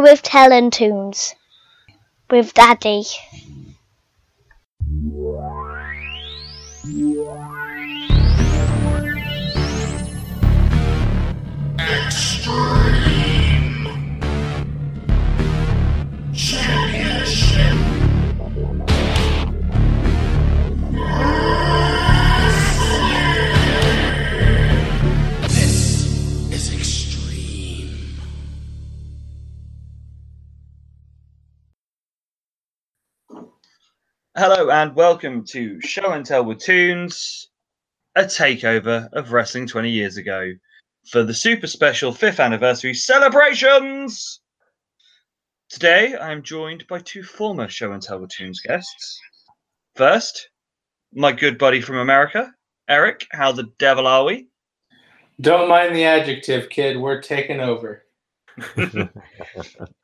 With Helen Tunes with Daddy. This Hello and welcome to Show and Tell with Tunes, a takeover of wrestling 20 years ago for the super special 5th anniversary celebrations. Today I am joined by two former Show and Tell with Tunes guests. First, my good buddy from America, Eric. How the devil are we? Don't mind the adjective, kid. We're taking over.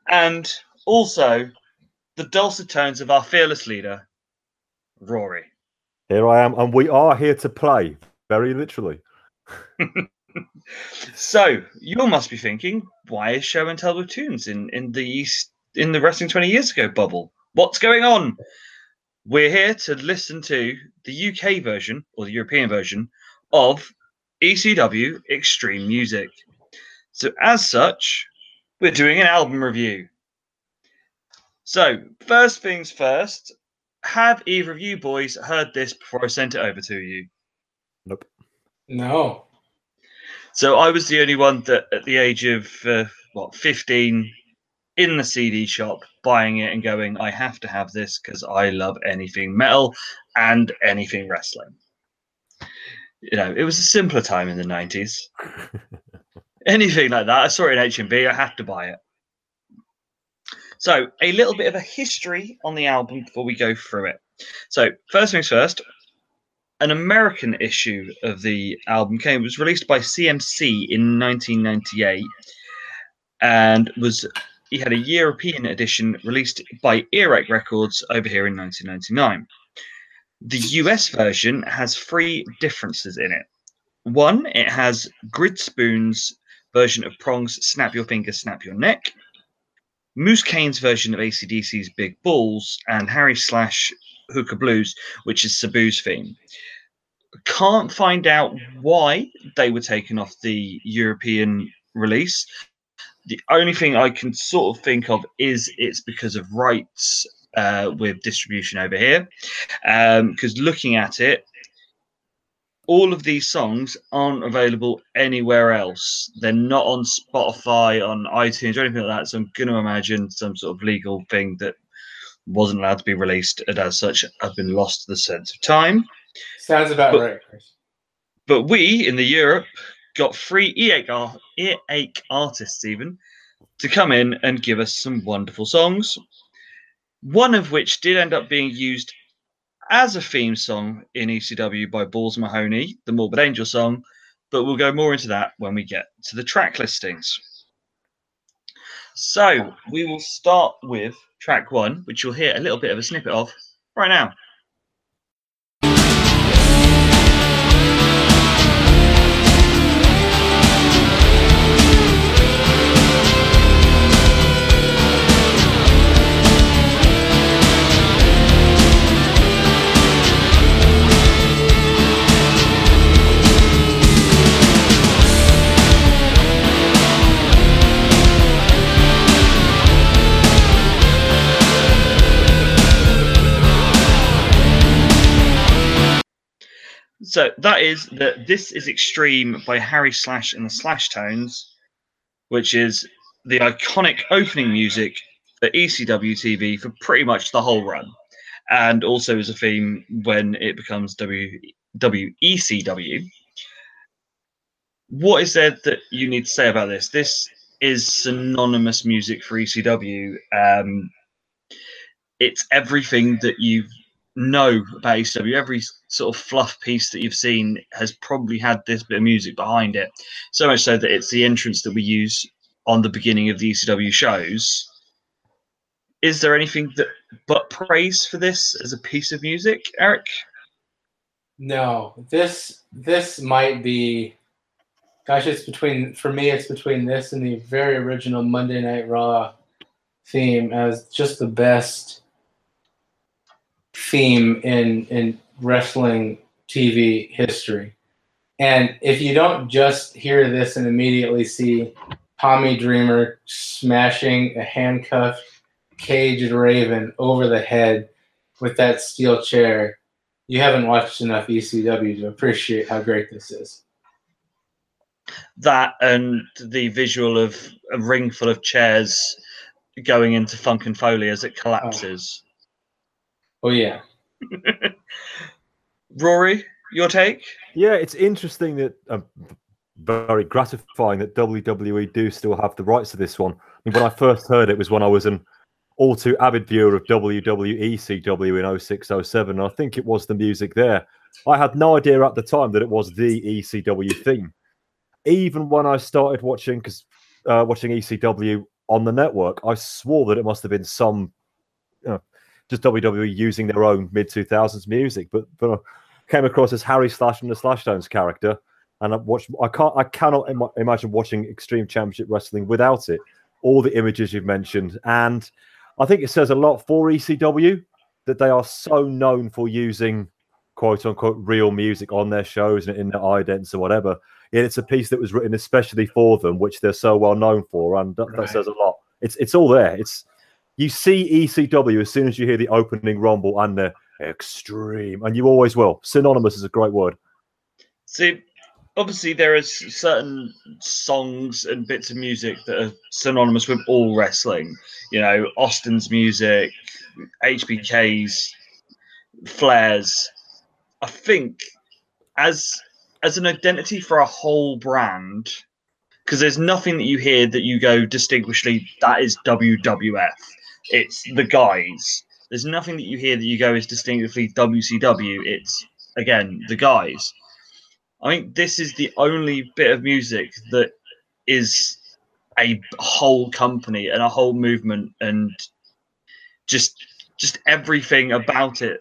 And also, the dulcet tones of our fearless leader, Rory. Here I am, and we are here to play, very literally. So you must be thinking, why is Show and Tell with Tunes in in the East in the wrestling twenty years ago bubble? What's going on? We're here to listen to the UK version or the European version of ECW Extreme Music. So as such, we're doing an album review. So first things first, have either of you boys heard this before I sent it over to you? Nope. No. So I was the only one that, at the age of uh, what, fifteen, in the CD shop, buying it and going, I have to have this because I love anything metal and anything wrestling. You know, it was a simpler time in the nineties. anything like that, I saw it in HMV, I had to buy it. So, a little bit of a history on the album before we go through it. So, first things first, an American issue of the album came. Was released by CMC in 1998, and was he had a European edition released by Earache Records over here in 1999. The US version has three differences in it. One, it has Grinspoon's version of Prong's "Snap Your Fingers, Snap Your Neck." Moose Kane's version of ACDC's Big Balls and Harry Slash Huka Blues, which is Sabu's theme. Can't find out why they were taken off the European release. The only thing I can sort of think of is it's because of rights uh, with distribution over here. Because looking at it, all of these songs aren't available anywhere else. They're not on Spotify, on iTunes, or anything like that. So I'm going to imagine some sort of legal thing that wasn't allowed to be released, and as such, have been lost to the sense of time. Sounds about But- right, Chris. But we in the Europe got three earache, ar- earache artists even to come in and give us some wonderful songs. One of which did end up being used as a theme song in ECW by Balls Mahoney, the Morbid Angel song, but we'll go more into that when we get to the track listings. So we will start with track one, which you'll hear a little bit of a snippet of right now. So that is that this is Extreme by Harry Slash and the Slash Tones, which is the iconic opening music for ECW TV for pretty much the whole run. And also is a theme when it becomes W WECW. What is there that you need to say about this? This is synonymous music for ECW. Um, it's everything that you know about ECW. Every sort of fluff piece that you've seen has probably had this bit of music behind it. So much so that it's the entrance that we use on the beginning of the ECW shows. Is there anything that but praise for this as a piece of music, Eric? No, this this might be. Gosh, it's between for me. It's between this and the very original Monday Night Raw theme as just the best theme in in wrestling TV history. And if you don't just hear this and immediately see Tommy Dreamer smashing a handcuffed, caged Raven over the head with that steel chair, you haven't watched enough ECW to appreciate how great this is. That and the visual of a ring full of chairs going into Funk and Foley as it collapses. Oh yeah. Rory, your take? Yeah, it's interesting that um, very gratifying that WWE do still have the rights to this one. I mean, when I first heard it was when I was an all too avid viewer of WWE CW in 06, 07. I think it was the music there. I had no idea at the time that it was the ECW theme. Even when I started watching, because uh, watching ECW on the network, I swore that it must have been some, you know, just WWE using their own mid 2000s music. But but I came across as Harry Slash from the Slashtones character, and I watched. I can't. I cannot Im- imagine watching Extreme Championship Wrestling without it. All the images you've mentioned, and I think it says a lot for ECW that they are so known for using quote unquote real music on their shows and in their idents or whatever. Yet it's a piece that was written especially for them, which they're so well known for, and that, that says a lot. It's it's all there. It's you see ECW as soon as you hear the opening rumble and the extreme, and you always will. Synonymous is a great word. See, obviously there are certain songs and bits of music that are synonymous with all wrestling. You know, Austin's music, HBK's, Flair's. I think as as an identity for a whole brand, because there's nothing that you hear that you go distinguishedly that is WWF. It's the guys. There's nothing that you hear that you go is distinctively WCW. It's again the guys. I think this is the only bit of music that is a whole company and a whole movement and just just everything about it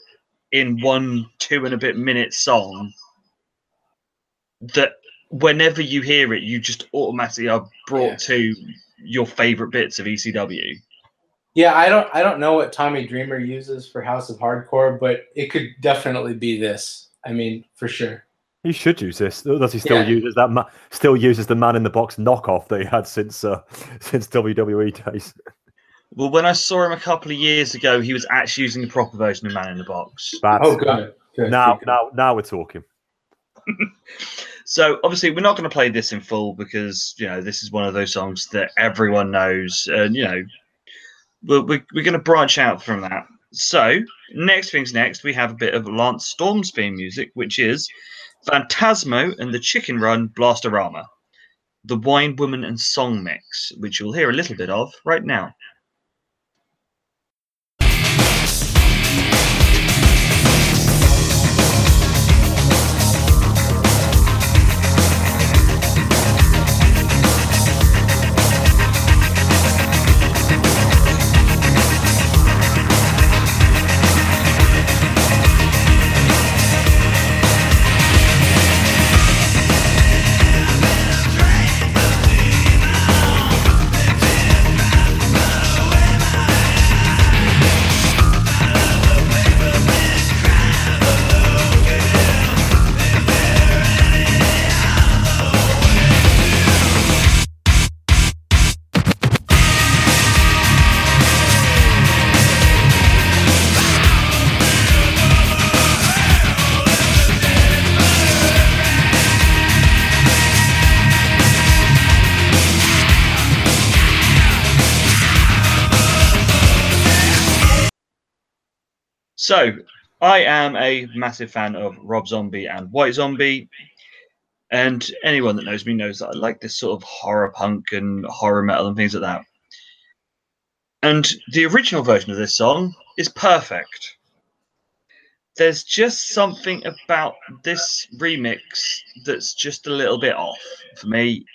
in one two and a bit minute song that whenever you hear it you just automatically are brought Yeah. to your favorite bits of ECW. Yeah, I don't I don't know what Tommy Dreamer uses for House of Hardcore, but it could definitely be this. I mean, for sure. He should use this. Does he still Yeah. uses that? Ma- still uses the man in the box knockoff that he had since uh, since WWE days. Well, when I saw him a couple of years ago, he was actually using the proper version of Man in the Box. That's Oh good. good. Now, good. now, now we're talking. So obviously we're not going to play this in full because you know this is one of those songs that everyone knows, and you know we're we're, going to branch out from that. So next things next, we have a bit of Lance Storm's theme music, which is Phantasmo and the Chicken Run Blastorama, the Wine Woman and Song mix, which you'll hear a little bit of right now. So, I am a massive fan of Rob Zombie and White Zombie. And anyone that knows me knows that I like this sort of horror punk and horror metal and things like that. And the original version of this song is perfect. There's just something about this remix that's just a little bit off for me.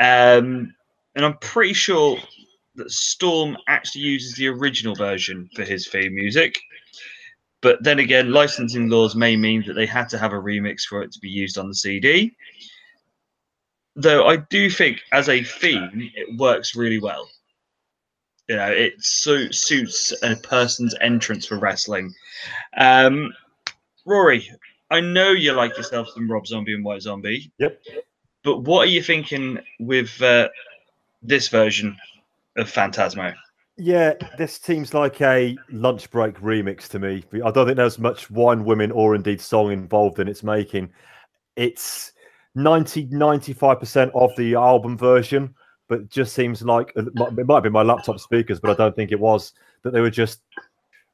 Um, and I'm pretty sure that Storm actually uses the original version for his theme music. But then again, licensing laws may mean that they had to have a remix for it to be used on the CD. Though I do think, as a theme, it works really well. You know, it su- suits a person's entrance for wrestling. Um, Rory, I know you like yourself some Rob Zombie and White Zombie. Yep. But what are you thinking with uh, this version of Phantasmo? Yeah, this seems like a lunch break remix to me. I don't think there's much wine, women, or indeed song involved in its making. It's 90 95% of the album version, but just seems like it might be my laptop speakers, but I don't think it was that they were just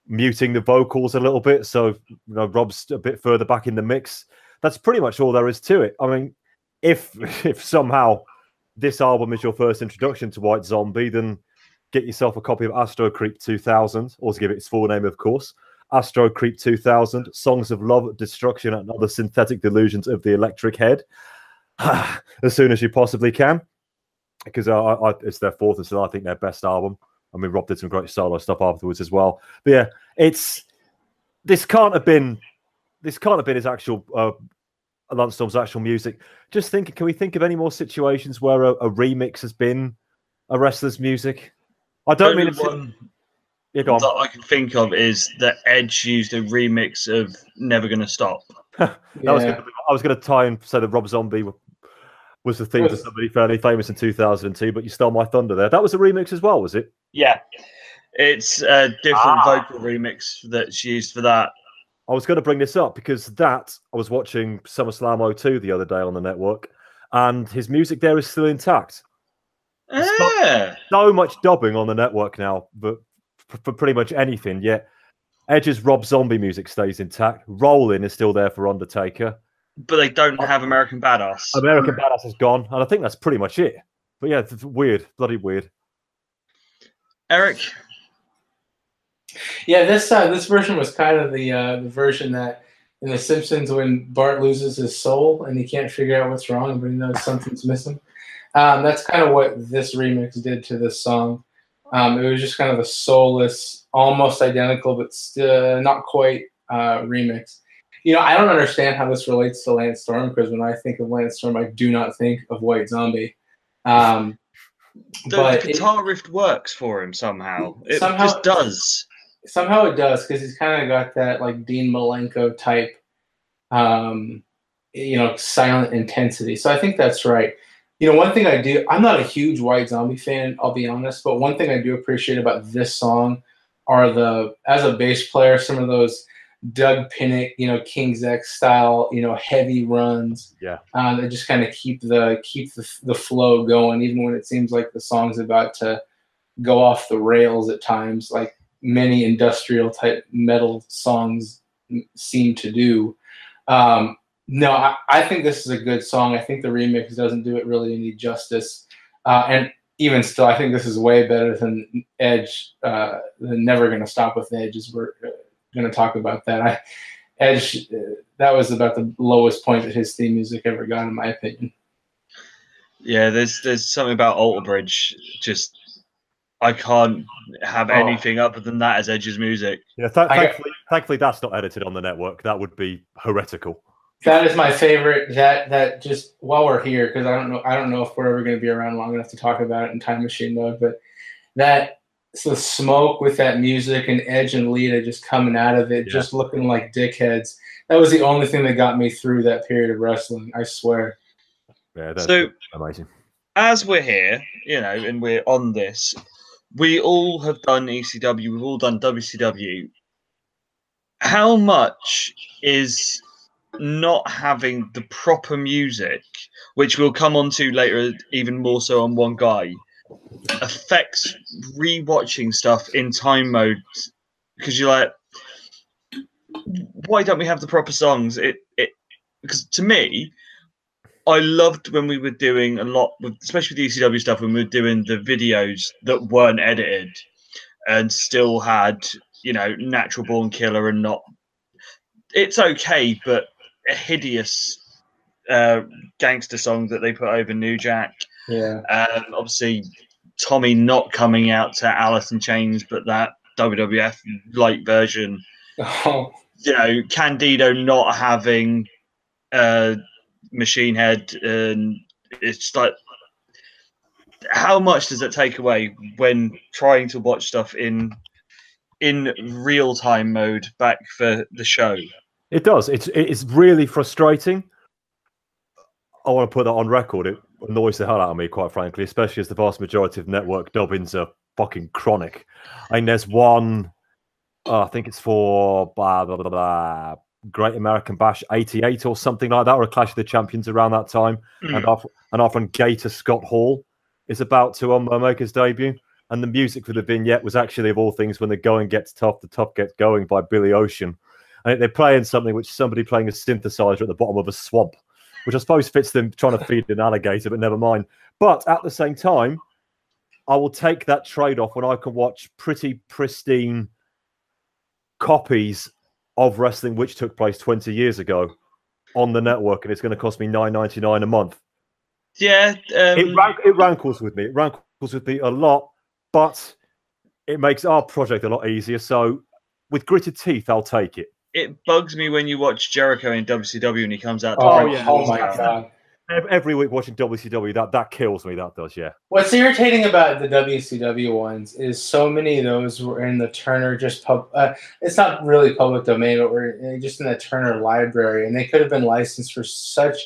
muting the vocals a little bit. So, you know, Rob's a bit further back in the mix. That's pretty much all there is to it. I mean, if if somehow this album is your first introduction to White Zombie, then get yourself a copy of Astro Creep 2000, or to give it its full name, of course. Astro Creep 2000, Songs of Love, Destruction, and Other Synthetic Delusions of the Electric Head, as soon as you possibly can, because I, I, it's their fourth and still, I think, their best album. I mean, Rob did some great solo stuff afterwards as well. But yeah, it's this can't have been this can't have been his actual uh, Lance Storm's actual music. Just thinking, can we think of any more situations where a, a remix has been a wrestler's music? I don't Only mean it's, one yeah, go on. that I can think of is that Edge used a remix of "Never Gonna Stop." That was gonna I was going to tie and say that Rob Zombie was the theme for Was- somebody fairly famous in 2002, but you stole my thunder there. That was a remix as well, was it? Yeah, it's a different Ah. vocal remix that's used for that. I was going to bring this up because that I was watching SummerSlam 02 the other day on the network, and his music there is still intact. It's Ah, So much dubbing on the network now, but for, for pretty much anything. Yet Edge's Rob Zombie music stays intact. Rolling is still there for Undertaker. but they don't have American Badass. American Badass is gone, and I think that's pretty much it. But yeah, it's weird, bloody weird. Eric, Yeah, this uh, this version was kind of the uh, the version that in The Simpsons when Bart loses his soul and he can't figure out what's wrong, but he knows something's missing. Um, that's kind of what this remix did to this song. Um, it was just kind of a soulless, almost identical, but still not quite uh, remix. You know, I don't understand how this relates to Lance Storm because when I think of Lance Storm, I do not think of White Zombie. Um, the, but the it- guitar riff works for him somehow. It Somehow- just does. somehow it does because he's kind of got that like Dean Malenko type, um, you know, silent intensity. So I think that's right. You know, one thing I do, I'm not a huge White Zombie fan, I'll be honest, but one thing I do appreciate about this song are the, as a bass player, some of those Doug Pinnick, you know, King's X style, you know, heavy runs. Yeah. Um, that just kind of keep the keep the, the flow going, even when it seems like the song's about to go off the rails at times, like many industrial type metal songs seem to do. Um, no, I, I think this is a good song. I think the remix doesn't do it really any justice. Uh, and even still, I think this is way better than Edge, uh, than Never Gonna Stop with Edge, as we're uh, going to talk about that. I, Edge, uh, that was about the lowest point that his theme music ever got, in my opinion. Yeah, there's there's something about Alter Bridge. Just I can't have Oh. anything other than that as Edge's music. Yeah, th- I got- thankfully, thankfully, that's not edited on the network. That would be heretical. That is my favorite. That that just while we're here, because I don't know, I don't know if we're ever going to be around long enough to talk about it in time machine mode. But that so the smoke with that music and Edge and Lita just coming out of it, Yeah. just looking like dickheads. That was the only thing that got me through that period of wrestling. I swear. Yeah, that's So amazing. as we're here, you know, and we're on this, we all have done ECW, we've all done WCW. How much is not having the proper music, which we'll come on to later, even more so on one guy, affects rewatching stuff in time mode? Because you're like, why don't we have the proper songs? It it because to me, I loved when we were doing a lot, with, especially with the ECW stuff, when we were doing the videos that weren't edited and still had, you know, natural born killer and not. It's okay, but a hideous uh, gangster song that they put over New Jack. Yeah. Um, obviously, Tommy not coming out to Alice in Chains, but that WWF light version. Oh, You know, Candido not having uh, Machine Head, and it's like how much does it take away when trying to watch stuff in in real time mode back for the show? It does. It's it's really frustrating. I want to put that on record. It annoys the hell out of me, quite frankly, especially as the vast majority of network dubbings are fucking chronic. I mean, there's one. oh, I think it's for blah, blah, blah, blah, Great American Bash '88 or something like that, or a Clash of the Champions around that time. Mm. And our and our friend Gator Scott Hall is about to um, make his debut. And the music for the vignette was actually, of all things, when the going gets tough, the tough gets going by Billy Ocean. They're playing something which somebody playing a synthesizer at the bottom of a swamp, which I suppose fits them trying to feed an alligator, but never mind. But at the same time, I will take that trade off when I can watch pretty pristine copies of wrestling which took place 20 years ago on the network, and it's going to cost me 9.99 a month. Yeah, um, It, rank, it rankles with me. It rankles with me a lot, but it makes our project a lot easier. So, with gritted teeth, I'll take it. It bugs me when you watch Jericho in WCW and he comes out. To Oh, yeah. oh my down. god. Every week watching WCW, that that kills me. That does, yeah. What's irritating about the WCW ones is so many of those were in the Turner just pub. Uh, it's not really public domain, but we're just in the Turner library, and they could have been licensed for such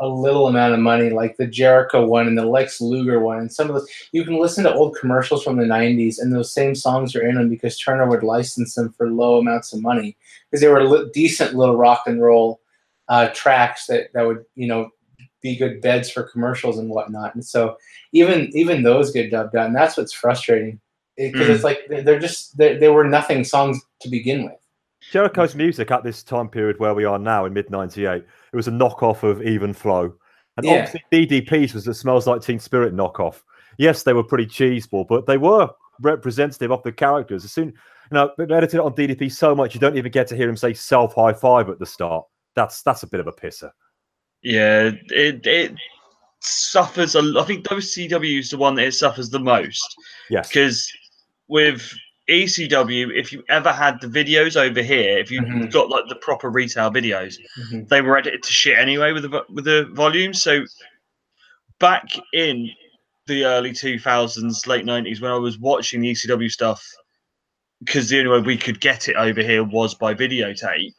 a little amount of money, like the Jericho one and the Lex Luger one, and some of those. You can listen to old commercials from the '90s, and those same songs are in them because Turner would license them for low amounts of money because they were li- decent little rock and roll uh, tracks that that would you know be good beds for commercials and whatnot. And so even even those get dubbed out, and that's what's frustrating because Mm. it's like they're they're just they, they were nothing songs to begin with. Jericho's music at this time period where we are now in mid 98, it was a knockoff of Even Flow. And Yeah. obviously, DDP's was the Smells Like Teen Spirit knockoff. Yes, they were pretty cheeseball, but they were representative of the characters. As soon, you know, they've edited it on DDP so much, you don't even get to hear him say self high five at the start. That's that's a bit of a pisser. Yeah, it it suffers. A, I think WCW is the one that it suffers the most Yes. because with ECW, if you ever had the videos over here, if you Mhm. got like the proper retail videos, Mhm. they were edited to shit anyway with the with the volume. So back in the early 2000s, late 90s, when I was watching the ECW stuff, because the only way we could get it over here was by videotape,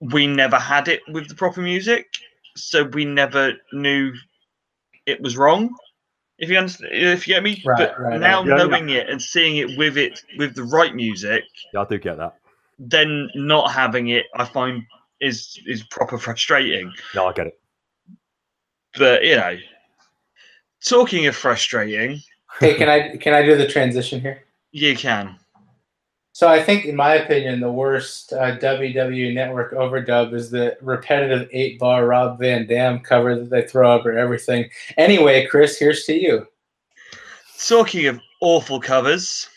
we never had it with the proper music, so we never knew it was wrong. If you understand, if you get me, Right, but right, now right. Yeah, yeah. knowing it and seeing it with it with the right music, Yeah, I do get that. then not having it, I find is is proper frustrating. No, I get it. But you know, talking of frustrating, Hey, can I can I do the transition here? you can. So I think, in my opinion, the worst uh, WWE Network overdub is the repetitive eight bar Rob Van Dam cover that they throw up over everything. Anyway, Chris, here's to you. Talking of awful covers,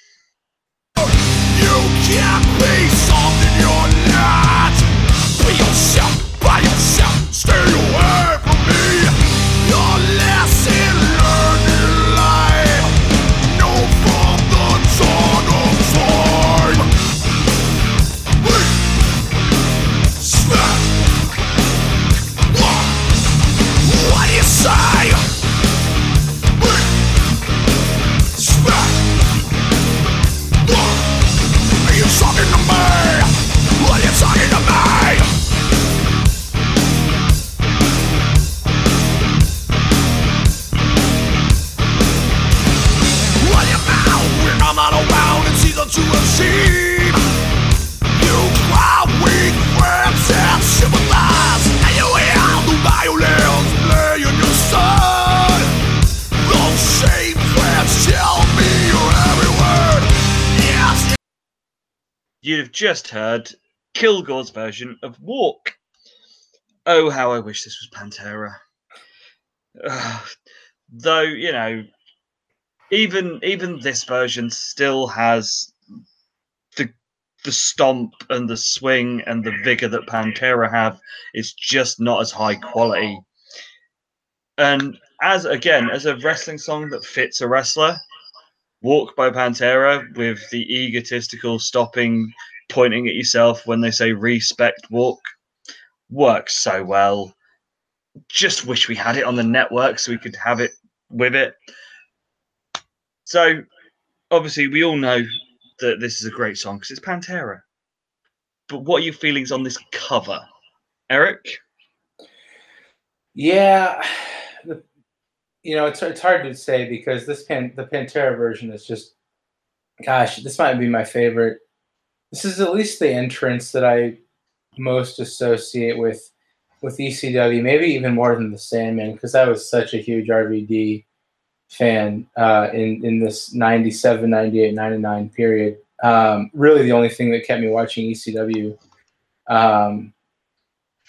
you'd have just heard Kilgore's version of Walk. Oh, how I wish this was Pantera. Ugh. though, you know, even even this version still has the the stomp and the swing and the vigor that Pantera have. It's just not as high quality. And as again, as a wrestling song that fits a wrestler, Walk by Pantera with the egotistical stopping, pointing at yourself when they say respect walk works so well. Just wish we had it on the network so we could have it with it. So, obviously, we all know that this is a great song because it's Pantera. But what are your feelings on this cover, Eric? Yeah, you know it's it's hard to say because this pan the Pantera version is just, gosh, this might be my favorite. This is at least the entrance that I most associate with with ECW, maybe even more than the Sandman, because I was such a huge RVD fan uh, in in this 97, 98, 99 period. Um, really, the only thing that kept me watching ECW. Um,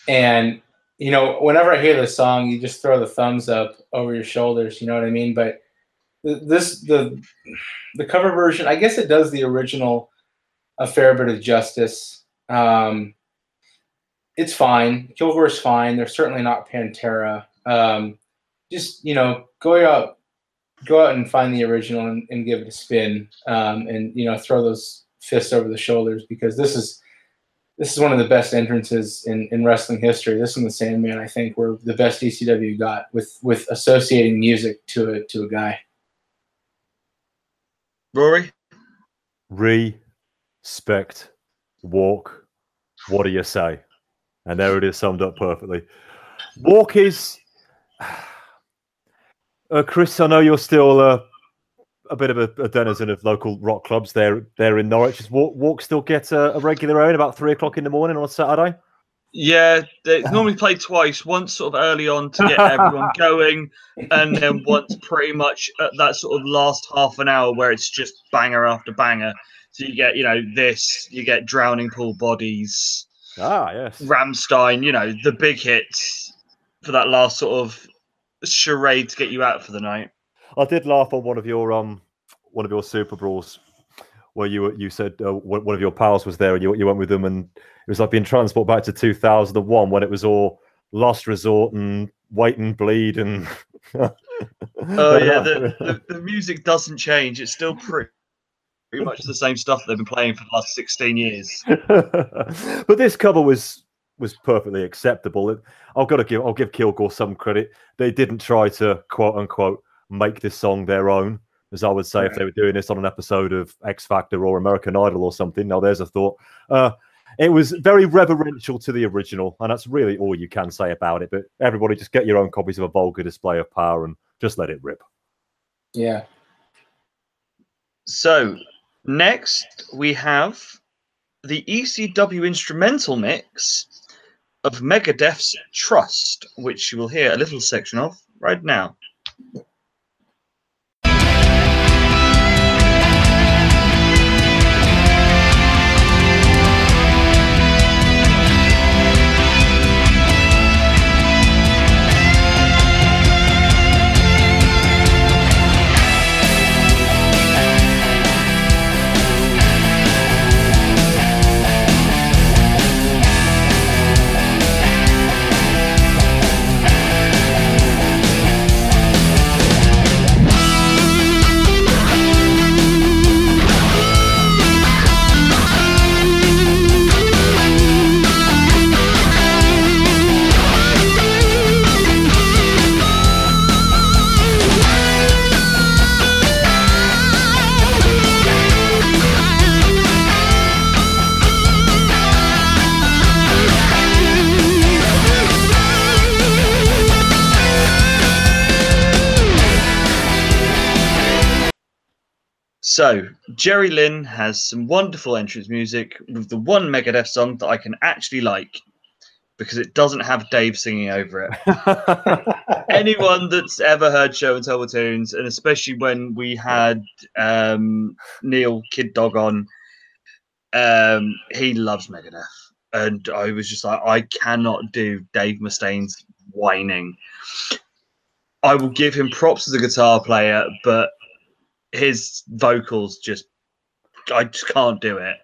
and you know, whenever I hear this song, you just throw the thumbs up over your shoulders. You know what I mean? But this the the cover version, I guess it does the original a fair bit of justice. Um, it's fine. Kilgore's fine. They're certainly not Pantera. Um, just you know, go out, go out and find the original and, and give it a spin, um, and you know, throw those fists over the shoulders because this is this is one of the best entrances in, in wrestling history. This and the Sandman, I think, were the best ECW got with with associating music to a to a guy. Rory? Respect, walk. What do you say? And there it is summed up perfectly. Walk is. Uh, Chris, I know you're still uh, a bit of a, a denizen of local rock clubs there there in Norwich. Does Walk, walk still get a, a regular airing about three o'clock in the morning on a Saturday? Yeah, it's normally played twice. Once sort of early on to get everyone going, and then once pretty much at that sort of last half an hour where it's just banger after banger. So you get, you know, this, you get Drowning Pool Bodies, Ah, yes. Rammstein, you know, the big hits for that last sort of charade to get you out for the night. I did laugh on one of your um one of your Super Brawls where you you said uh, one one of your pals was there and you you went with them and it was like being transported back to 2001 when it was all Last Resort and Wait and Bleed and Oh yeah, the, the, the music doesn't change. It's still pretty, pretty much the same stuff they've been playing for the last 16 years. but this cover was was perfectly acceptable. I've got to give I'll give Kilgore some credit. They didn't try to quote unquote make this song their own, as I would say if they were doing this on an episode of X Factor or American Idol or something. Now there's a thought. Uh, it was very reverential to the original, and that's really all you can say about it. But everybody, just get your own copies of a vulgar display of power and just let it rip. Yeah. So next we have the ECW instrumental mix of Megadeth's Trust, which you will hear a little section of right now. So, Jerry Lynn has some wonderful entrance music with the one Megadeth song that I can actually like because it doesn't have Dave singing over it. Anyone that's ever heard Show and Tell Tunes, and especially when we had um, Neil Kid Dog on, um, he loves Megadeth. And I was just like, I cannot do Dave Mustaine's whining. I will give him props as a guitar player, but his vocals just I just can't do it.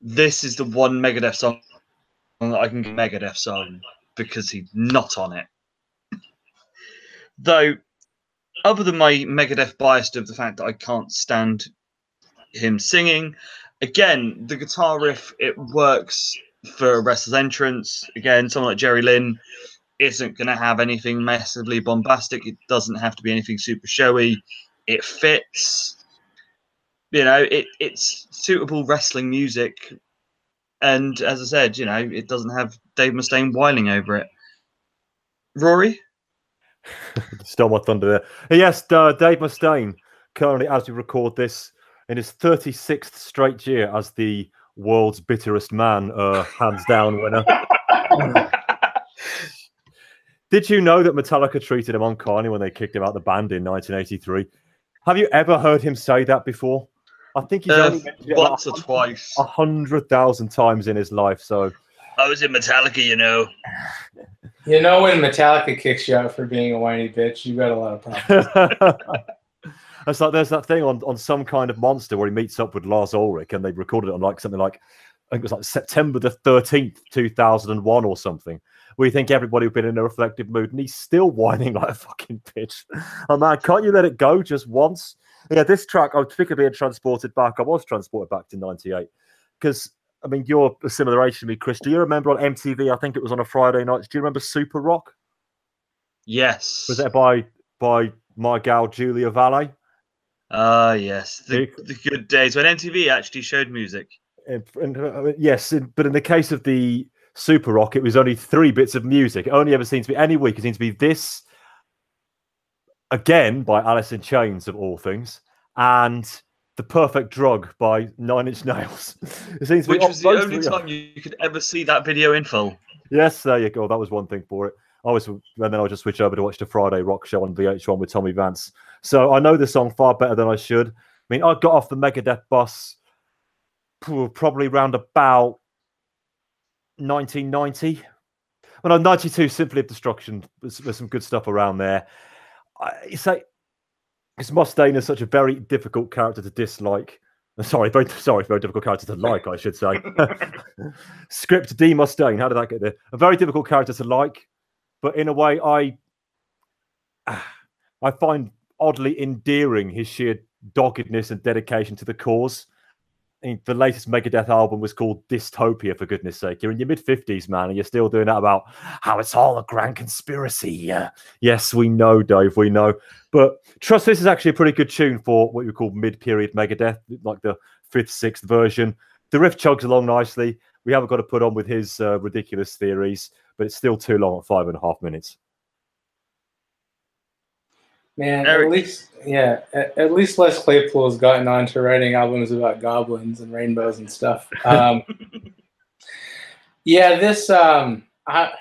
This is the one Megadeth song that I can get Megadeth song because he's not on it. Though, other than my Megadeth bias of the fact that I can't stand him singing, again the guitar riff it works for a wrestler's entrance. Again, someone like Jerry Lynn, isn't going to have anything massively bombastic. It doesn't have to be anything super showy. It fits. You know, it it's suitable wrestling music, and as I said, you know, it doesn't have Dave Mustaine whining over it. Rory, Stole my thunder there. Yes, uh, Dave Mustaine, currently as we record this, in his 36th straight year as the world's bitterest man, uh, hands down winner. Did you know that Metallica treated him unkindly when they kicked him out the band in 1983? Have you ever heard him say that before? I think he's uh, only mentioned it about once or twice. a hundred thousand times in his life. So I was in Metallica, you know. You know when Metallica kicks you out for being a whiny bitch, you got a lot of problems. it's like there's that thing on, on some kind of monster where he meets up with Lars Ulrich and they recorded it on like something like I think it was like September the 13th, 2001 or something. You think everybody would be in a reflective mood and he's still whining like a fucking bitch. Oh man, can't you let it go just once? Yeah, this track, I thinking of being transported back. I was transported back to 98 because I mean, you're a similar age to me, Chris. Do you remember on MTV? I think it was on a Friday night. Do you remember Super Rock? Yes. Was that by by my gal Julia Valet? Ah, yes. The, the good days when MTV actually showed music. And, and, uh, yes, in- but in the case of the Super Rock, it was only three bits of music. It only ever seems to be any week. It seems to be this again by Alice in Chains of all things, and the Perfect Drug by Nine Inch Nails. it seems to be Which was the only time you could ever see that video in full. Yes, there you go. That was one thing for it. I was, and then I'll just switch over to watch the Friday Rock Show on VH1 with Tommy Vance. So I know the song far better than I should. I mean, I got off the Megadeth bus probably round about 1990. Well, no, 92, Symphony of Destruction. There's, there's some good stuff around there. I, it's like, it's Mustaine is such a very difficult character to dislike. Sorry, very sorry, very difficult character to like, I should say. Script D Mustaine. How did that get there? A very difficult character to like, but in a way, I I find oddly endearing his sheer doggedness and dedication to the cause. The latest Megadeth album was called Dystopia, for goodness sake. You're in your mid 50s, man, and you're still doing that about how it's all a grand conspiracy. Yeah. Yes, we know, Dave, we know. But trust this is actually a pretty good tune for what you call mid period Megadeth, like the fifth, sixth version. The riff chugs along nicely. We haven't got to put on with his uh, ridiculous theories, but it's still too long at five and a half minutes. Man, Eric. at least yeah, at, at least Les Claypool has gotten on to writing albums about goblins and rainbows and stuff. Um, yeah, this um, I,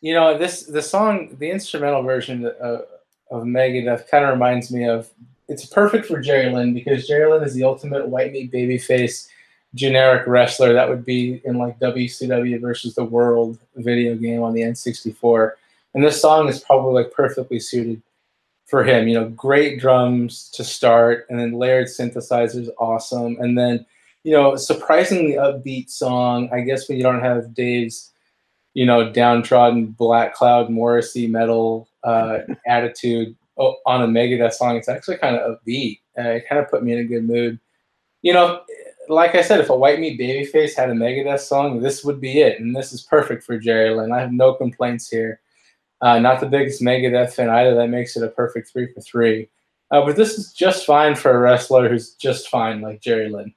you know, this the song, the instrumental version of, of Megadeth kind of reminds me of. It's perfect for Jerry Lynn because Jerry Lynn is the ultimate white meat baby face generic wrestler. That would be in like WCW versus the World video game on the N64 and this song is probably like perfectly suited for him. You know great drums to start and then layered synthesizers awesome. And then you know surprisingly upbeat song. I guess when you don't have dave's you know downtrodden black cloud morrissey metal uh, attitude on a megadeth song it's actually kind of upbeat. Uh, it kind of put me in a good mood. You know like i said if a white meat babyface had a megadeth song this would be it. And this is perfect for jerry lynn. I have no complaints here uh, not the biggest Megadeth fan either. That makes it a perfect three for three. Uh, but this is just fine for a wrestler who's just fine, like Jerry Lynn.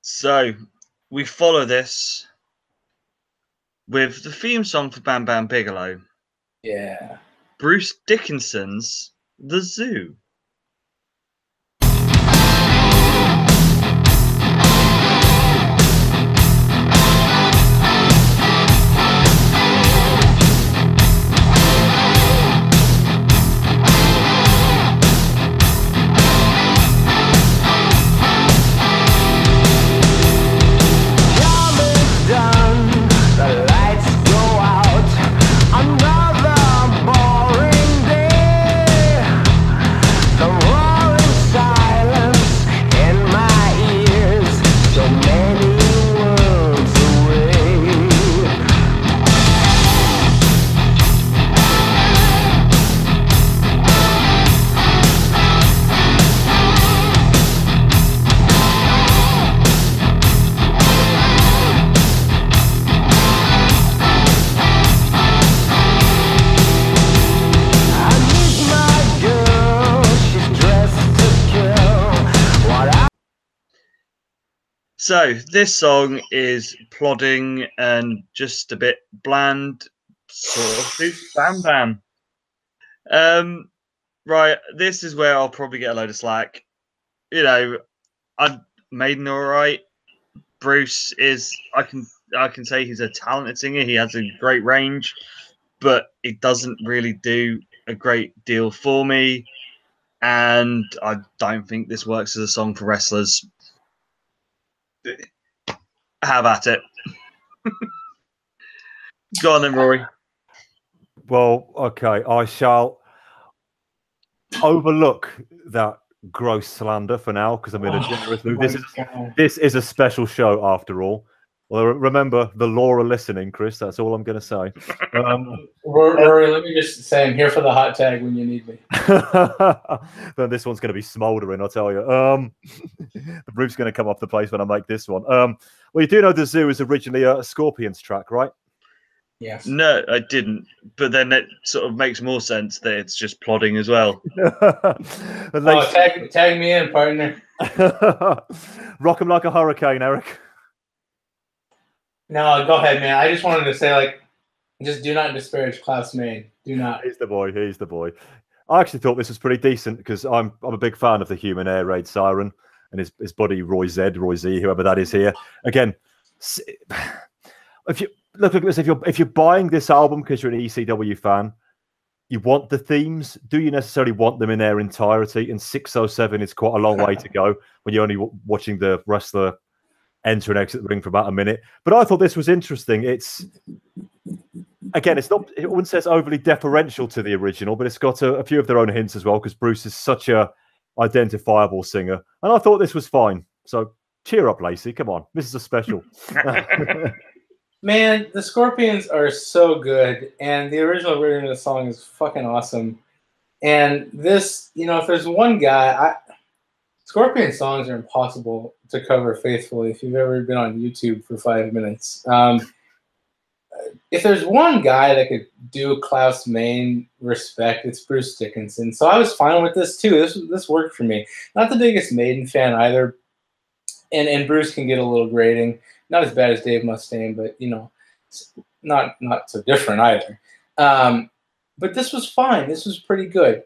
So we follow this with the theme song for Bam Bam Bigelow, Yeah. Bruce Dickinson's The Zoo. So this song is plodding and just a bit bland, sort of. Bam Bam? Um, right. This is where I'll probably get a load of slack. You know, I Maiden all right. Bruce is. I can. I can say he's a talented singer. He has a great range, but it doesn't really do a great deal for me. And I don't think this works as a song for wrestlers have at it. Go on then, Rory. Well, okay, I shall overlook that gross slander for now because I'm in a Oh, generous mood. This is this is a special show after all. Well, remember the law of listening, Chris. That's all I'm going to say. Um, Rory, Rory, let me just say I'm here for the hot tag when you need me. then this one's going to be smouldering, I'll tell you. Um, the roof's going to come off the place when I make this one. Um, well, you do know the zoo is originally a Scorpions track, right? Yes. No, I didn't. But then it sort of makes more sense that it's just plodding as well. The Oh, tag, tag me in, partner. Rock 'em like a hurricane, Eric. No, go ahead, man. I just wanted to say, like, just do not disparage Klaus Meine. Do not. He's the boy. He's the boy. I actually thought this was pretty decent because I'm I'm a big fan of the human air raid siren and his his buddy Roy Z, Roy Z, whoever that is here. Again, if you look at this, if you're if you're buying this album because you're an ECW fan, you want the themes. Do you necessarily want them in their entirety? And 607 is quite a long way to go when you're only w- watching the wrestler enter and exit the ring for about a minute. But I thought this was interesting. It's again, it's not. It wouldn't say it's overly deferential to the original, but it's got a, a few of their own hints as well because Bruce is such a identifiable singer, and I thought this was fine. So cheer up, Lacey. Come on, this is a special. Man, the Scorpions are so good, and the original version of the song is fucking awesome. And this, you know, if there's one guy, I, Scorpion songs are impossible to cover faithfully. If you've ever been on YouTube for five minutes, um, if there's one guy that could do Klaus Meine respect, it's Bruce Dickinson. So I was fine with this too. This this worked for me. Not the biggest Maiden fan either, and and Bruce can get a little grating not as bad as Dave Mustaine, but you know, not not so different either. Um, but this was fine. This was pretty good.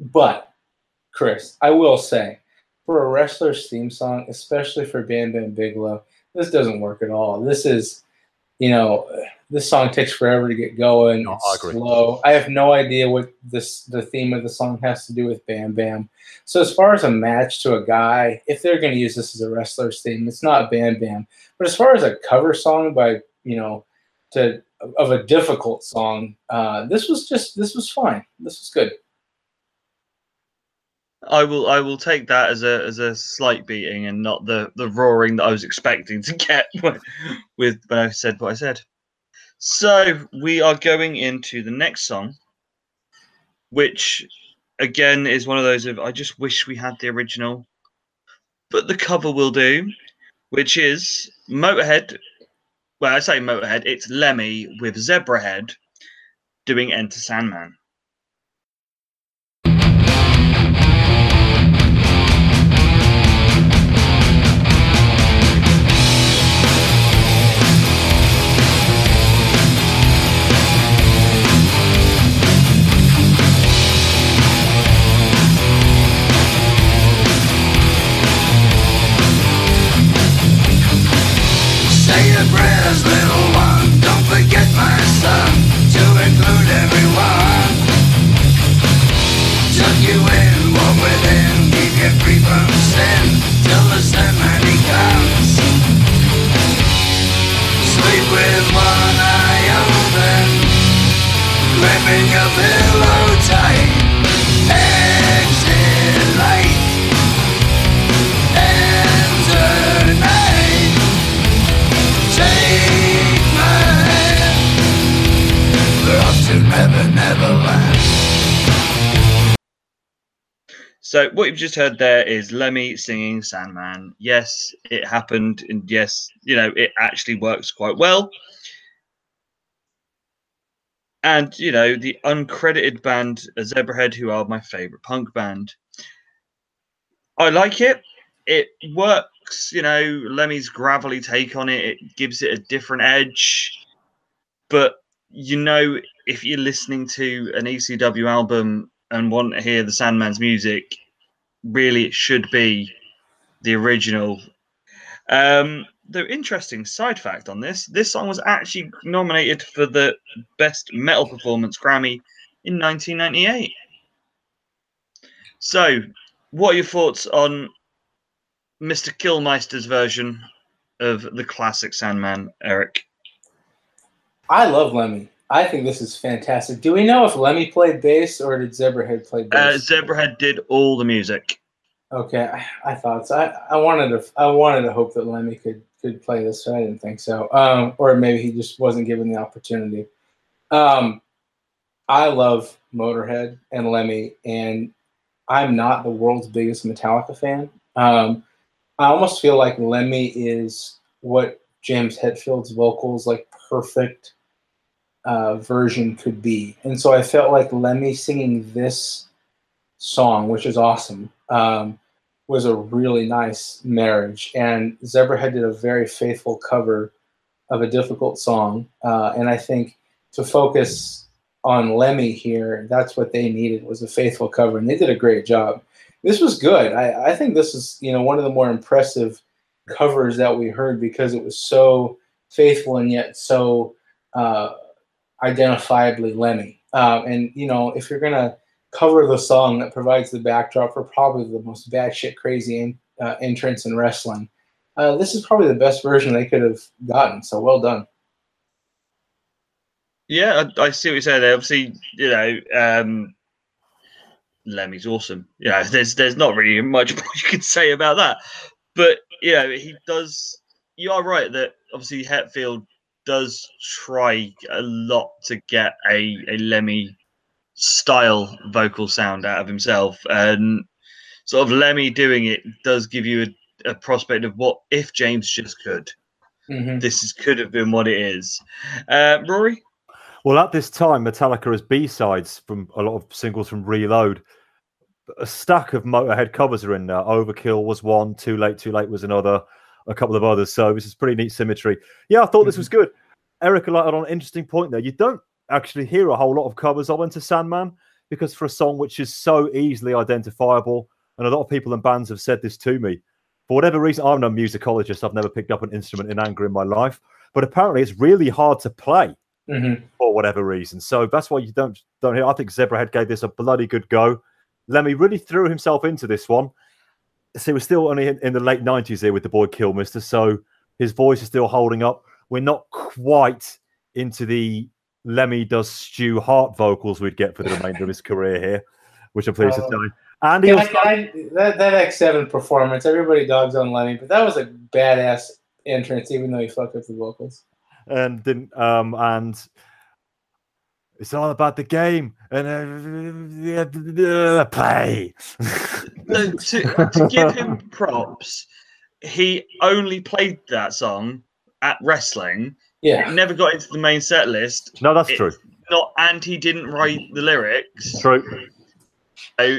But Chris, I will say, for a wrestler's theme song, especially for Bam Bam Bigelow, this doesn't work at all. This is, you know, this song takes forever to get going. No, it's I agree. slow. I have no idea what this the theme of the song has to do with Bam Bam. So as far as a match to a guy, if they're going to use this as a wrestler's theme, it's not Bam Bam. But as far as a cover song by you know to of a difficult song, uh, this was just this was fine. This was good. I will I will take that as a as a slight beating and not the the roaring that I was expecting to get with when I said what I said. So we are going into the next song, which again is one of those of I just wish we had the original, but the cover will do, which is Motorhead. Well, I say Motorhead, it's Lemmy with Zebrahead doing Enter Sandman. Pillow tight. Exit night. Take. We're off to Never. So what you've just heard there is Lemmy singing Sandman. Yes, it happened, and yes, you know it actually works quite well. And you know the uncredited band Zebrahead, who are my favorite punk band. I like it. It works, you know, Lemmy's gravelly take on it, it gives it a different edge. But you know, if you're listening to an ECW album and want to hear the Sandman's music, really it should be the original. Um, the interesting side fact on this: this song was actually nominated for the Best Metal Performance Grammy in 1998. So, what are your thoughts on Mr. Kilmister's version of the classic Sandman, Eric? I love Lemmy. I think this is fantastic. Do we know if Lemmy played bass or did Zebrahead play Uh, bass? Zebrahead did all the music. Okay, I, I thought so. I, I wanted to. I wanted to hope that Lemmy could could play this, I didn't think so. Um, or maybe he just wasn't given the opportunity. Um, I love Motorhead and Lemmy, and I'm not the world's biggest Metallica fan. Um, I almost feel like Lemmy is what James Hetfield's vocals like perfect uh, version could be, and so I felt like Lemmy singing this song, which is awesome, um, was a really nice marriage. And Zebrahead did a very faithful cover of a difficult song, uh, and I think to focus on Lemmy here, that's what they needed was a faithful cover, and they did a great job. This was good. I, I think this is you know one of the more impressive covers that we heard because it was so faithful and yet so uh, identifiably Lemmy. Um, and you know if you're gonna cover the song that provides the backdrop for probably the most batshit crazy in, uh, entrance in wrestling. Uh, this is probably the best version they could have gotten. So well done. Yeah, I, I see what you're saying there. Obviously, you know, um, Lemmy's awesome. You know, there's there's not really much more you can say about that. But you know, he does. You are right that obviously Hetfield does try a lot to get a a Lemmy style vocal sound out of himself, and sort of Lemmy doing it does give you a, a prospect of what if James just could. Mhm. This is, could have been what it is. Uh, Rory. Well, at this time, Metallica has B sides from a lot of singles from Reload. A stack of Motorhead covers are in there. Overkill was one, Too Late, Too Late was another, a couple of others. So this is pretty neat symmetry. Yeah, I thought this was good. Eric lighted on an interesting point there. You don't actually hear a whole lot of covers of Enter Sandman because for a song which is so easily identifiable, and a lot of people and bands have said this to me. For whatever reason, I'm no musicologist. I've never picked up an instrument in anger in my life, but apparently it's really hard to play Mhm. for whatever reason. So that's why you don't don't hear. I think Zebrahead gave this a bloody good go. Lemmy really threw himself into this one. So he was still only in, in the late nineties here with the boy Kilmister, so his voice is still holding up. We're not quite into the Lemmy does Stu Hart vocals we'd get for the remainder of his career here, which I'm pleased Oh. to say. And he Yeah, was, I, I, that that X Seven performance, everybody dogs on Lemmy, but that was a badass entrance, even though he fucked up the vocals. and didn't um and it's all about the game and uh, play. No, to, to give him props, he only played that song at wrestling. Yeah, It never got into the main set list. no, that's It- true. Not and he didn't write the lyrics. True. So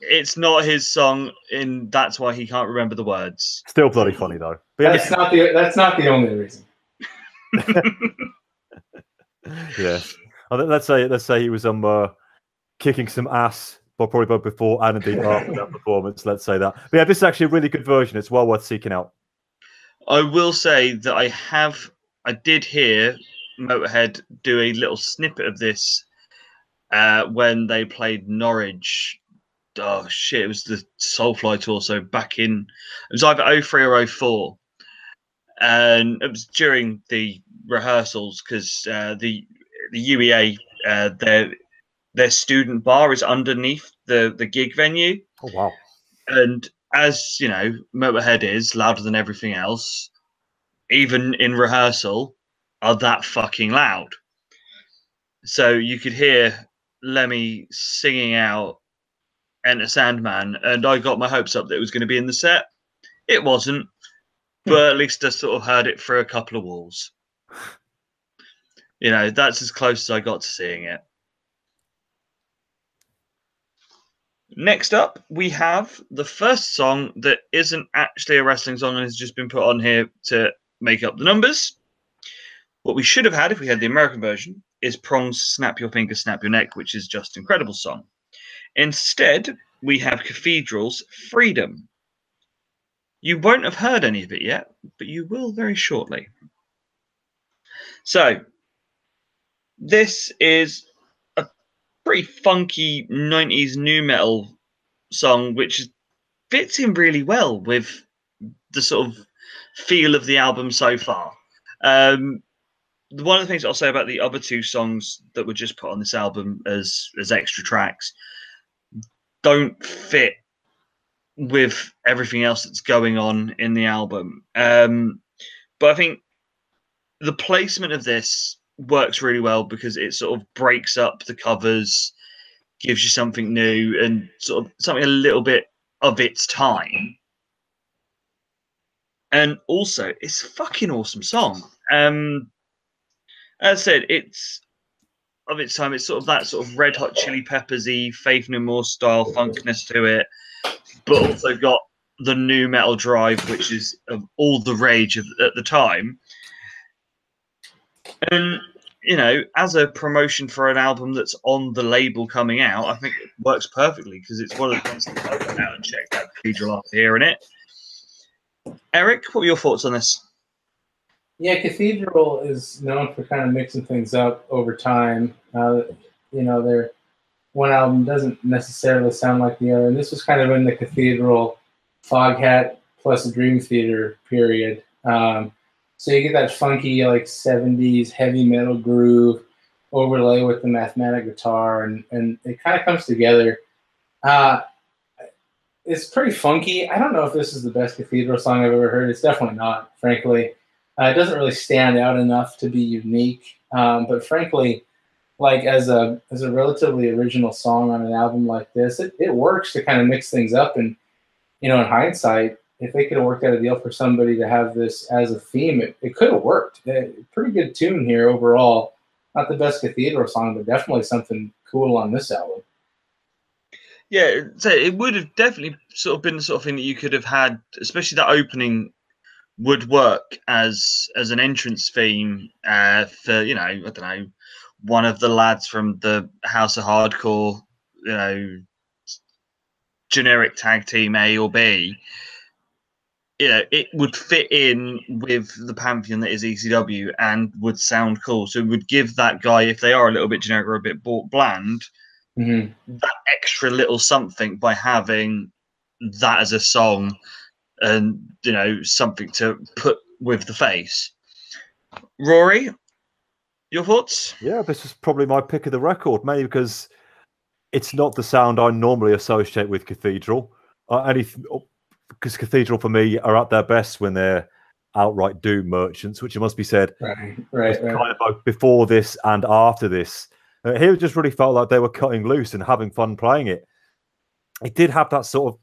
it's not his song, and that's why he can't remember the words. Still bloody funny though. But yeah, that's not the that's not the only reason. yeah. Let's say let's say he was um uh, kicking some ass, but probably both before and indeed after that performance. Let's say that. But yeah, this is actually a really good version. It's well worth seeking out. I will say that I have, I did hear Motorhead do a little snippet of this uh, when they played Norwich. Oh shit! It was the Soulfly tour, so back in it was either 03 or 04. and it was during the rehearsals because uh, the the UEA uh, their their student bar is underneath the the gig venue, Oh wow. and as you know, Motorhead is louder than everything else, even in rehearsal, are that fucking loud. So you could hear Lemmy singing out Enter Sandman, and I got my hopes up that it was going to be in the set. It wasn't, hmm. but at least I sort of heard it through a couple of walls. You know, that's as close as I got to seeing it. Next up, we have the first song that isn't actually a wrestling song and has just been put on here to make up the numbers. What we should have had if we had the American version is Prong's Snap Your Finger, Snap Your Neck, which is just an incredible song. Instead, we have Cathedral's Freedom. You won't have heard any of it yet, but you will very shortly. So, this is a pretty funky 90s new metal song, which fits in really well with the sort of feel of the album so far. Um, one of the things I'll say about the other two songs that were just put on this album as as extra tracks don't fit with everything else that's going on in the album. Um, but I think the placement of this works really well because it sort of breaks up the covers, gives you something new, and sort of something a little bit of its time. And also, it's a fucking awesome song. Um, as I said, it's of its time. It's sort of that sort of red hot chili peppersy, Faith No More style funkness to it, but also got the new metal drive, which is of all the rage of, at the time. And you know, as a promotion for an album that's on the label coming out, I think it works perfectly because it's one of the ones that I went out and checked out Cathedral after hearing it. Eric, what were your thoughts on this? Yeah, Cathedral is known for kind of mixing things up over time. Uh, you know, their one album doesn't necessarily sound like the other, and this was kind of in the Cathedral, Foghat plus Dream Theater period. Um, so you get that funky like '70s heavy metal groove overlay with the mathematic guitar, and and it kind of comes together. Uh, it's pretty funky. I don't know if this is the best Cathedral song I've ever heard. It's definitely not, frankly. Uh, it doesn't really stand out enough to be unique. Um, but frankly, like as a as a relatively original song on an album like this, it, it works to kind of mix things up. And you know, in hindsight, if they could have worked out a deal for somebody to have this as a theme, it, it could have worked. A pretty good tune here overall. Not the best Cathedral song, but definitely something cool on this album. Yeah, so it would have definitely sort of been the sort of thing that you could have had, especially that opening would work as as an entrance theme uh, for you know I don't know one of the lads from the House of Hardcore, you know, generic tag team A or B. You know, it would fit in with the pantheon that is ECW and would sound cool. So it would give that guy, if they are a little bit generic or a bit bland, Mm-hmm. that extra little something by having that as a song and you know something to put with the face. Rory, your thoughts? Yeah, this is probably my pick of the record, mainly because it's not the sound I normally associate with Cathedral. Uh, anything because Cathedral for me are at their best when they're outright doom merchants, which it must be said Right, right, right. kind of both before this and after this. Uh, here just really felt like they were cutting loose and having fun playing it. It did have that sort of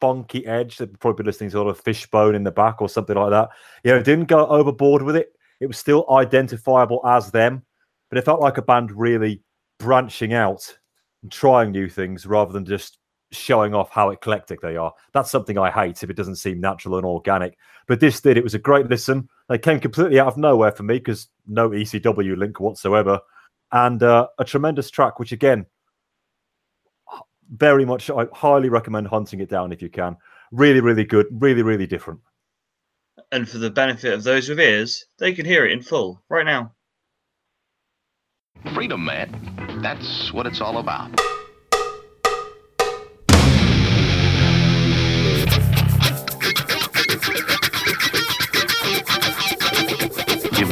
funky edge that probably listening to sort of Fishbone in the back or something like that. You know, it didn't go overboard with it. It was still identifiable as them, but it felt like a band really branching out and trying new things rather than just showing off how eclectic they are. That's something I hate if it doesn't seem natural and organic. But this did. It was a great listen. They came completely out of nowhere for me because no ECW link whatsoever, and uh, a tremendous track. Which again, very much I highly recommend hunting it down if you can. Really, really good. Really, really different. And for the benefit of those with ears, they can hear it in full right now. Freedom, man. That's what it's all about.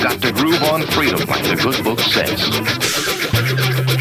To groove on freedom, like the good book says.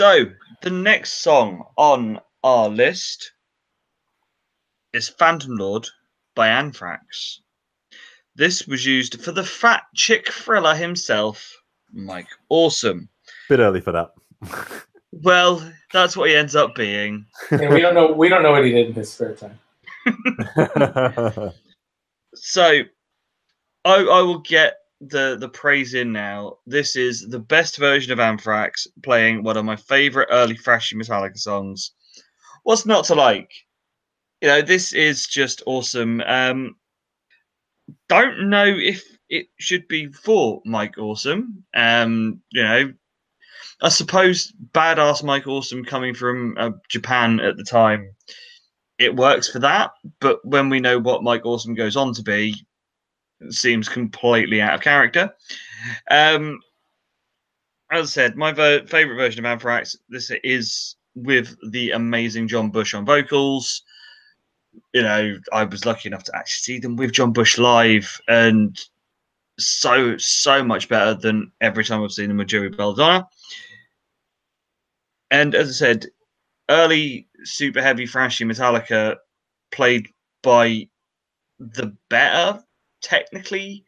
So the next song on our list is Phantom Lord by Anthrax. This was used for the fat chick thriller himself, Mike Awesome. Bit early for that. Well, that's what he ends up being. And we don't know. We don't know what he did in his spare time. So I, I will get the the praise in now. This is the best version of Anthrax playing one of my favorite early thrashy Metallica songs. What's not to like? You know, this is just awesome. Um, don't know if it should be for Mike Awesome. Um, you know, I suppose badass Mike Awesome coming from uh, Japan at the time, it works for that. But when we know what Mike Awesome goes on to be, seems completely out of character. Um, as I said, my ver- favorite version of Anthrax. This is with the amazing John Bush on vocals. You know, I was lucky enough to actually see them with John Bush live, and so so much better than every time I've seen them with Joey Belladonna. And as I said, early super heavy thrashy Metallica played by the better technically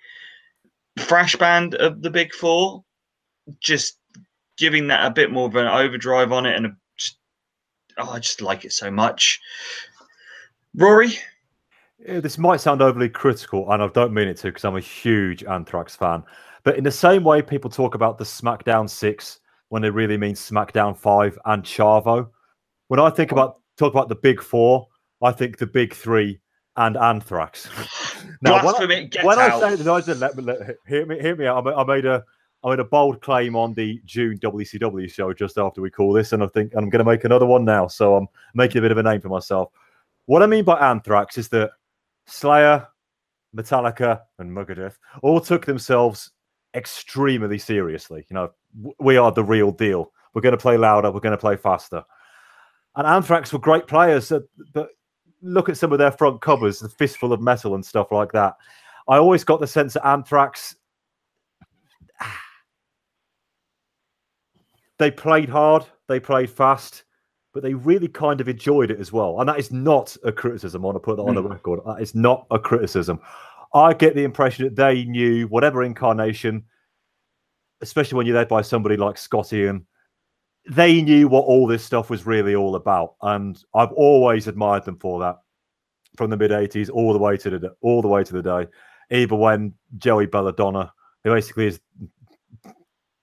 thrash band of the big four, just giving that a bit more of an overdrive on it and a, just oh, I just like it so much. Rory, eh, this might sound overly critical, and I don't mean it to because I'm a huge Anthrax fan. But in the same way people talk about the SmackDown 6 when they really mean SmackDown 5 and Chavo, when I think about talk about the big four, I think the big three and Anthrax. when I, get when I say said, let me let, hear me, hear me out. I I made a, I made a bold claim on the June WCW show just after we call this, and I think I'm going to make another one now. So I'm making a bit of a name for myself. What I mean by Anthrax is that Slayer, Metallica, and Megadeth all took themselves extremely seriously. You know, we are the real deal. We're going to play louder. We're going to play faster. And Anthrax were great players, but look at some of their front covers, the fistful of metal and stuff like that. I always got the sense that Anthrax they played hard, they played fast, but they really kind of enjoyed it as well. And that is not a criticism. I want to put that on the hmm. record. That is not a criticism. I get the impression that they knew whatever incarnation, especially when you're led by somebody like Scott and they knew what all this stuff was really all about. And I've always admired them for that from the mid 80s all the way to the all the way to the day. Even when Joey Belladonna, who basically is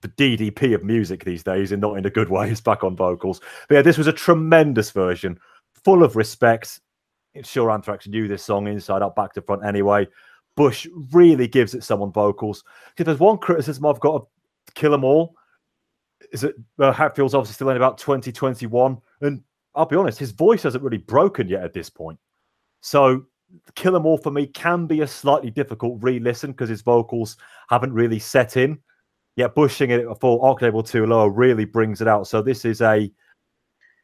the DDP of music these days, and not in a good way, is back on vocals. But yeah, this was a tremendous version, full of respect. Sure Anthrax knew this song inside out, back to front anyway. Bush really gives it some on vocals. If there's one criticism I've got of Kill 'Em All, is it uh, Hetfield's obviously still in about 2021. And I'll be honest, his voice hasn't really broken yet at this point. So Kill 'Em All for me can be a slightly difficult re-listen because his vocals haven't really set in. Yet Bush singing it full octave two lower really brings it out. So this is a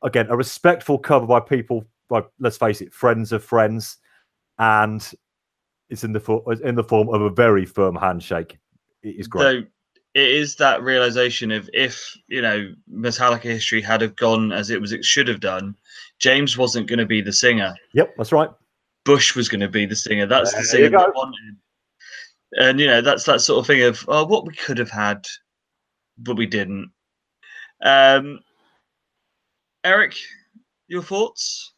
again a respectful cover by people, by let's face it, friends of friends, and it's in the in the form of a very firm handshake. It is great. So it is that realization of if you know Metallica history had have gone as it was it should have done, James wasn't going to be the singer. Yep, that's right. Bush was going to be the singer. That's the singer you go. they wanted. And you know, that's that sort of thing of oh, what we could have had, but we didn't. Um, Eric, your thoughts?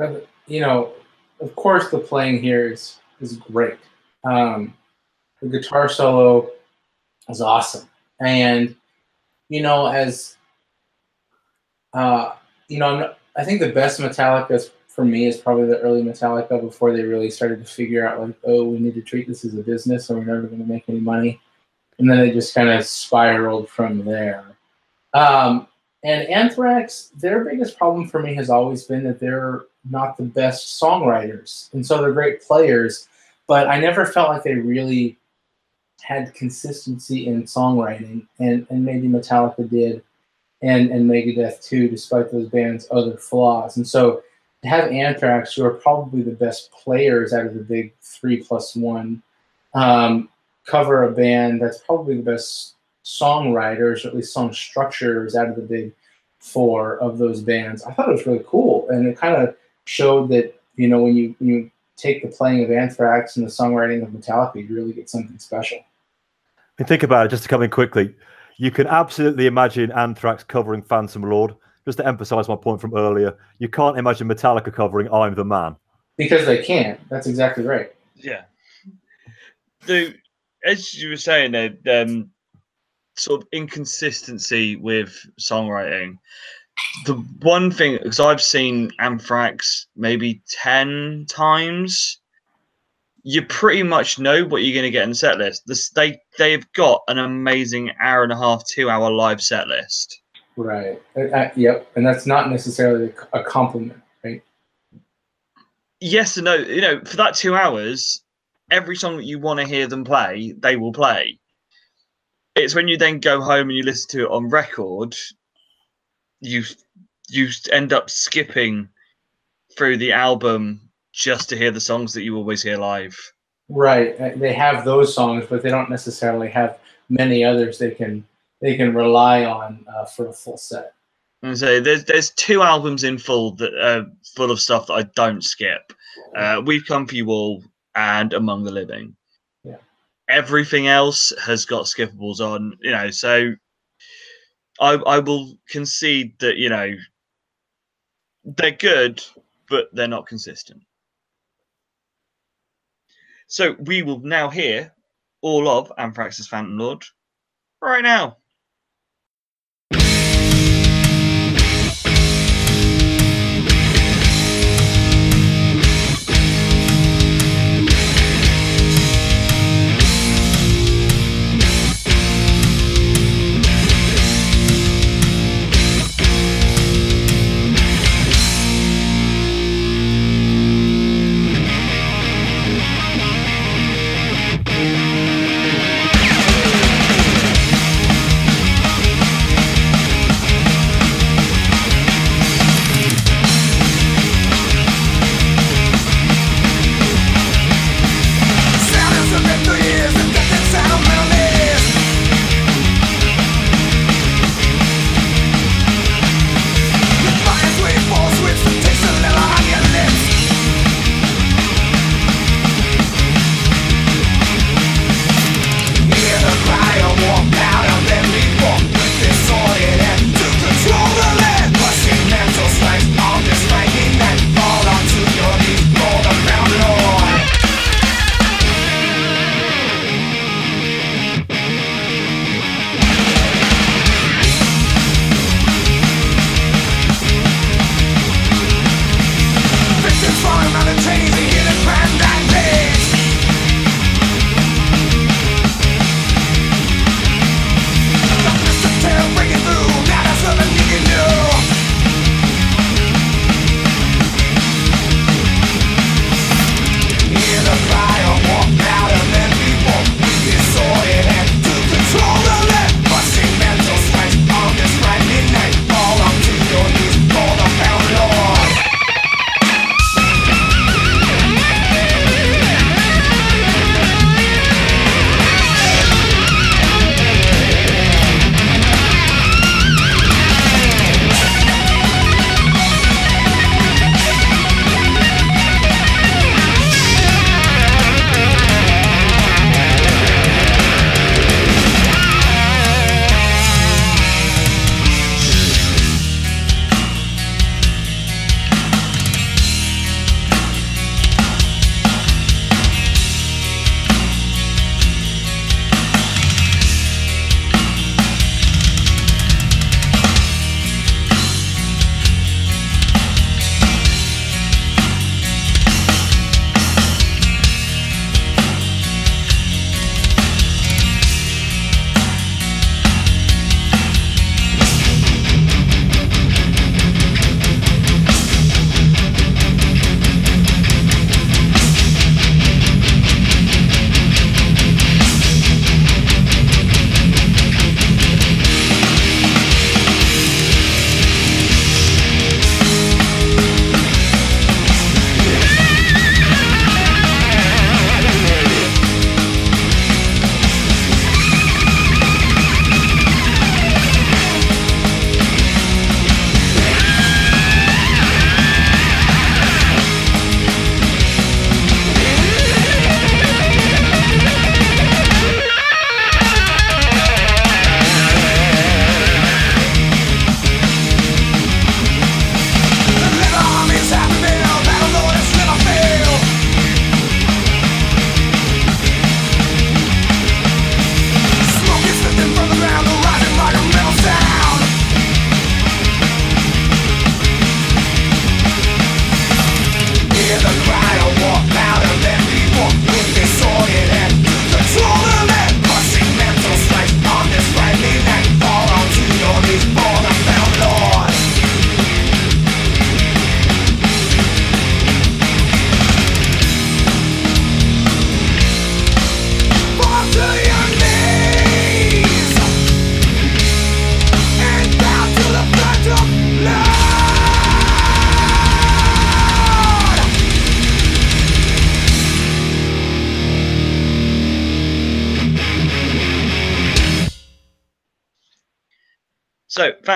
Uh, you know, of course, the playing here is is great. Um, the guitar solo is awesome, and you know, as uh, you know, I'm I think the best Metallica for me is probably the early Metallica before they really started to figure out like, oh, we need to treat this as a business, or we're never going to make any money, and then it just kind of spiraled from there. Um, and Anthrax, their biggest problem for me has always been that they're not the best songwriters. And so they're great players, but I never felt like they really had consistency in songwriting. And, and maybe Metallica did, and, and Megadeth too, despite those bands' other flaws. And so to have Anthrax, who are probably the best players out of the big three plus one, um, cover a band that's probably the best songwriters, or at least song structures out of the big four of those bands. I thought it was really cool, and it kind of showed that you know when you you take the playing of Anthrax and the songwriting of Metallica, you really get something special. And think about it, just to come in quickly, you can absolutely imagine Anthrax covering Phantom Lord. Just to emphasize my point from earlier, you can't imagine Metallica covering I'm the Man. Because they can't. That's exactly right. Yeah. The as you were saying, there um, sort of inconsistency with songwriting. The one thing, because I've seen Anthrax maybe ten times, you pretty much know what you're going to get in the set list. This, they they've got an amazing hour and a half, two hour live set list. Right. Uh, uh, yep. And that's not necessarily a compliment, right? Yes and no. You know, for that two hours, every song that you want to hear them play, they will play. It's when you then go home and you listen to it on record, you you end up skipping through the album just to hear the songs that you always hear live. Right. Uh, They have those songs, but they don't necessarily have many others they can they can rely on uh, for a full set. And so there's there's two albums in full that are full of stuff that I don't skip. Uh, We've come for you all and Among the Living. Yeah. Everything else has got skippables on, you know. So I I will concede that you know they're good, but they're not consistent. So we will now hear all of Anthrax's Phantom Lord right now.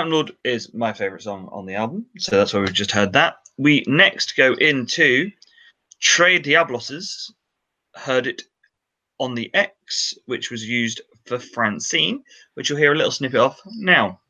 Lord is my favorite song on the album. So that's why we've just heard that. We next go into Tre Diabloses. Heard it on the X, which was used for Francine, which you'll hear a little snippet of now.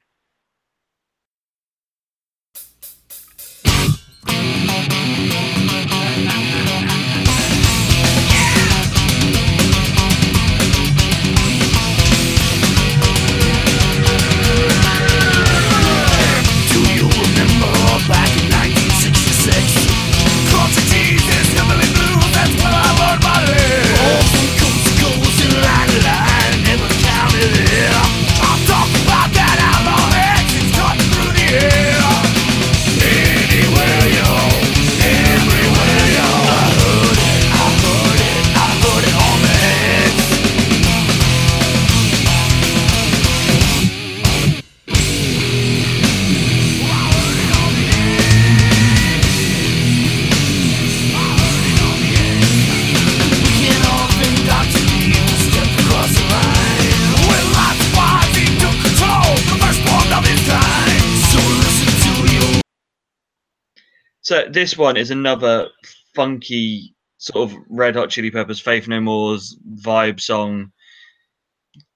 So this one is another funky sort of Red Hot Chili Peppers, Faith No More's vibe song.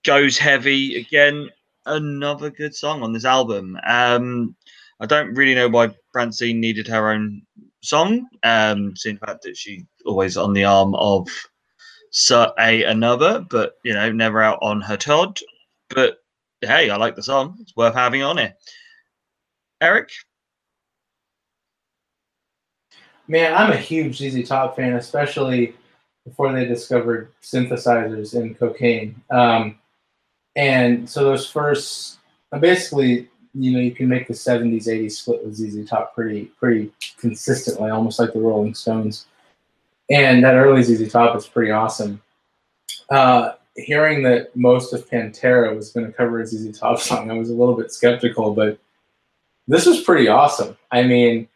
Goes heavy again. Another good song on this album. Um, I don't really know why Francine needed her own song. Um, seeing the fact that she always on the arm of Sir A another, but you know, never out on her Todd. But hey, I like the song. It's worth having on it. Eric, Man, I'm a huge ZZ Top fan, especially before they discovered synthesizers and cocaine. Um, and so those first, uh, basically, you know, you can make the 70s, 80s split with ZZ Top pretty, pretty consistently, almost like the Rolling Stones. And that early ZZ Top is pretty awesome. Uh, hearing that most of Pantera was going to cover a ZZ Top song, I was a little bit skeptical, but this was pretty awesome. I mean,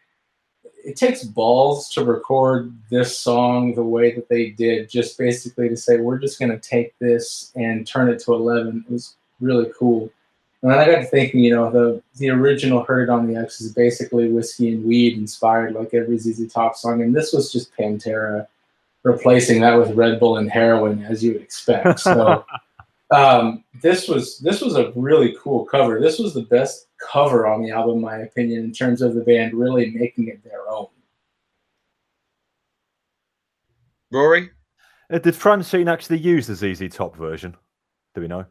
it takes balls to record this song the way that they did, just basically to say we're just going to take this and turn it to 11. It was really cool. And then I got to thinking, you know, the the original "Heard It on the X" is basically whiskey and weed inspired, like every ZZ Top song, and this was just Pantera replacing that with Red Bull and heroin, as you would expect. So um, this was this was a really cool cover. This was the best cover on the album, in my opinion, in terms of the band really making it their own. Rory. Uh, Did Francine actually use the ZZ Top version? Do we know?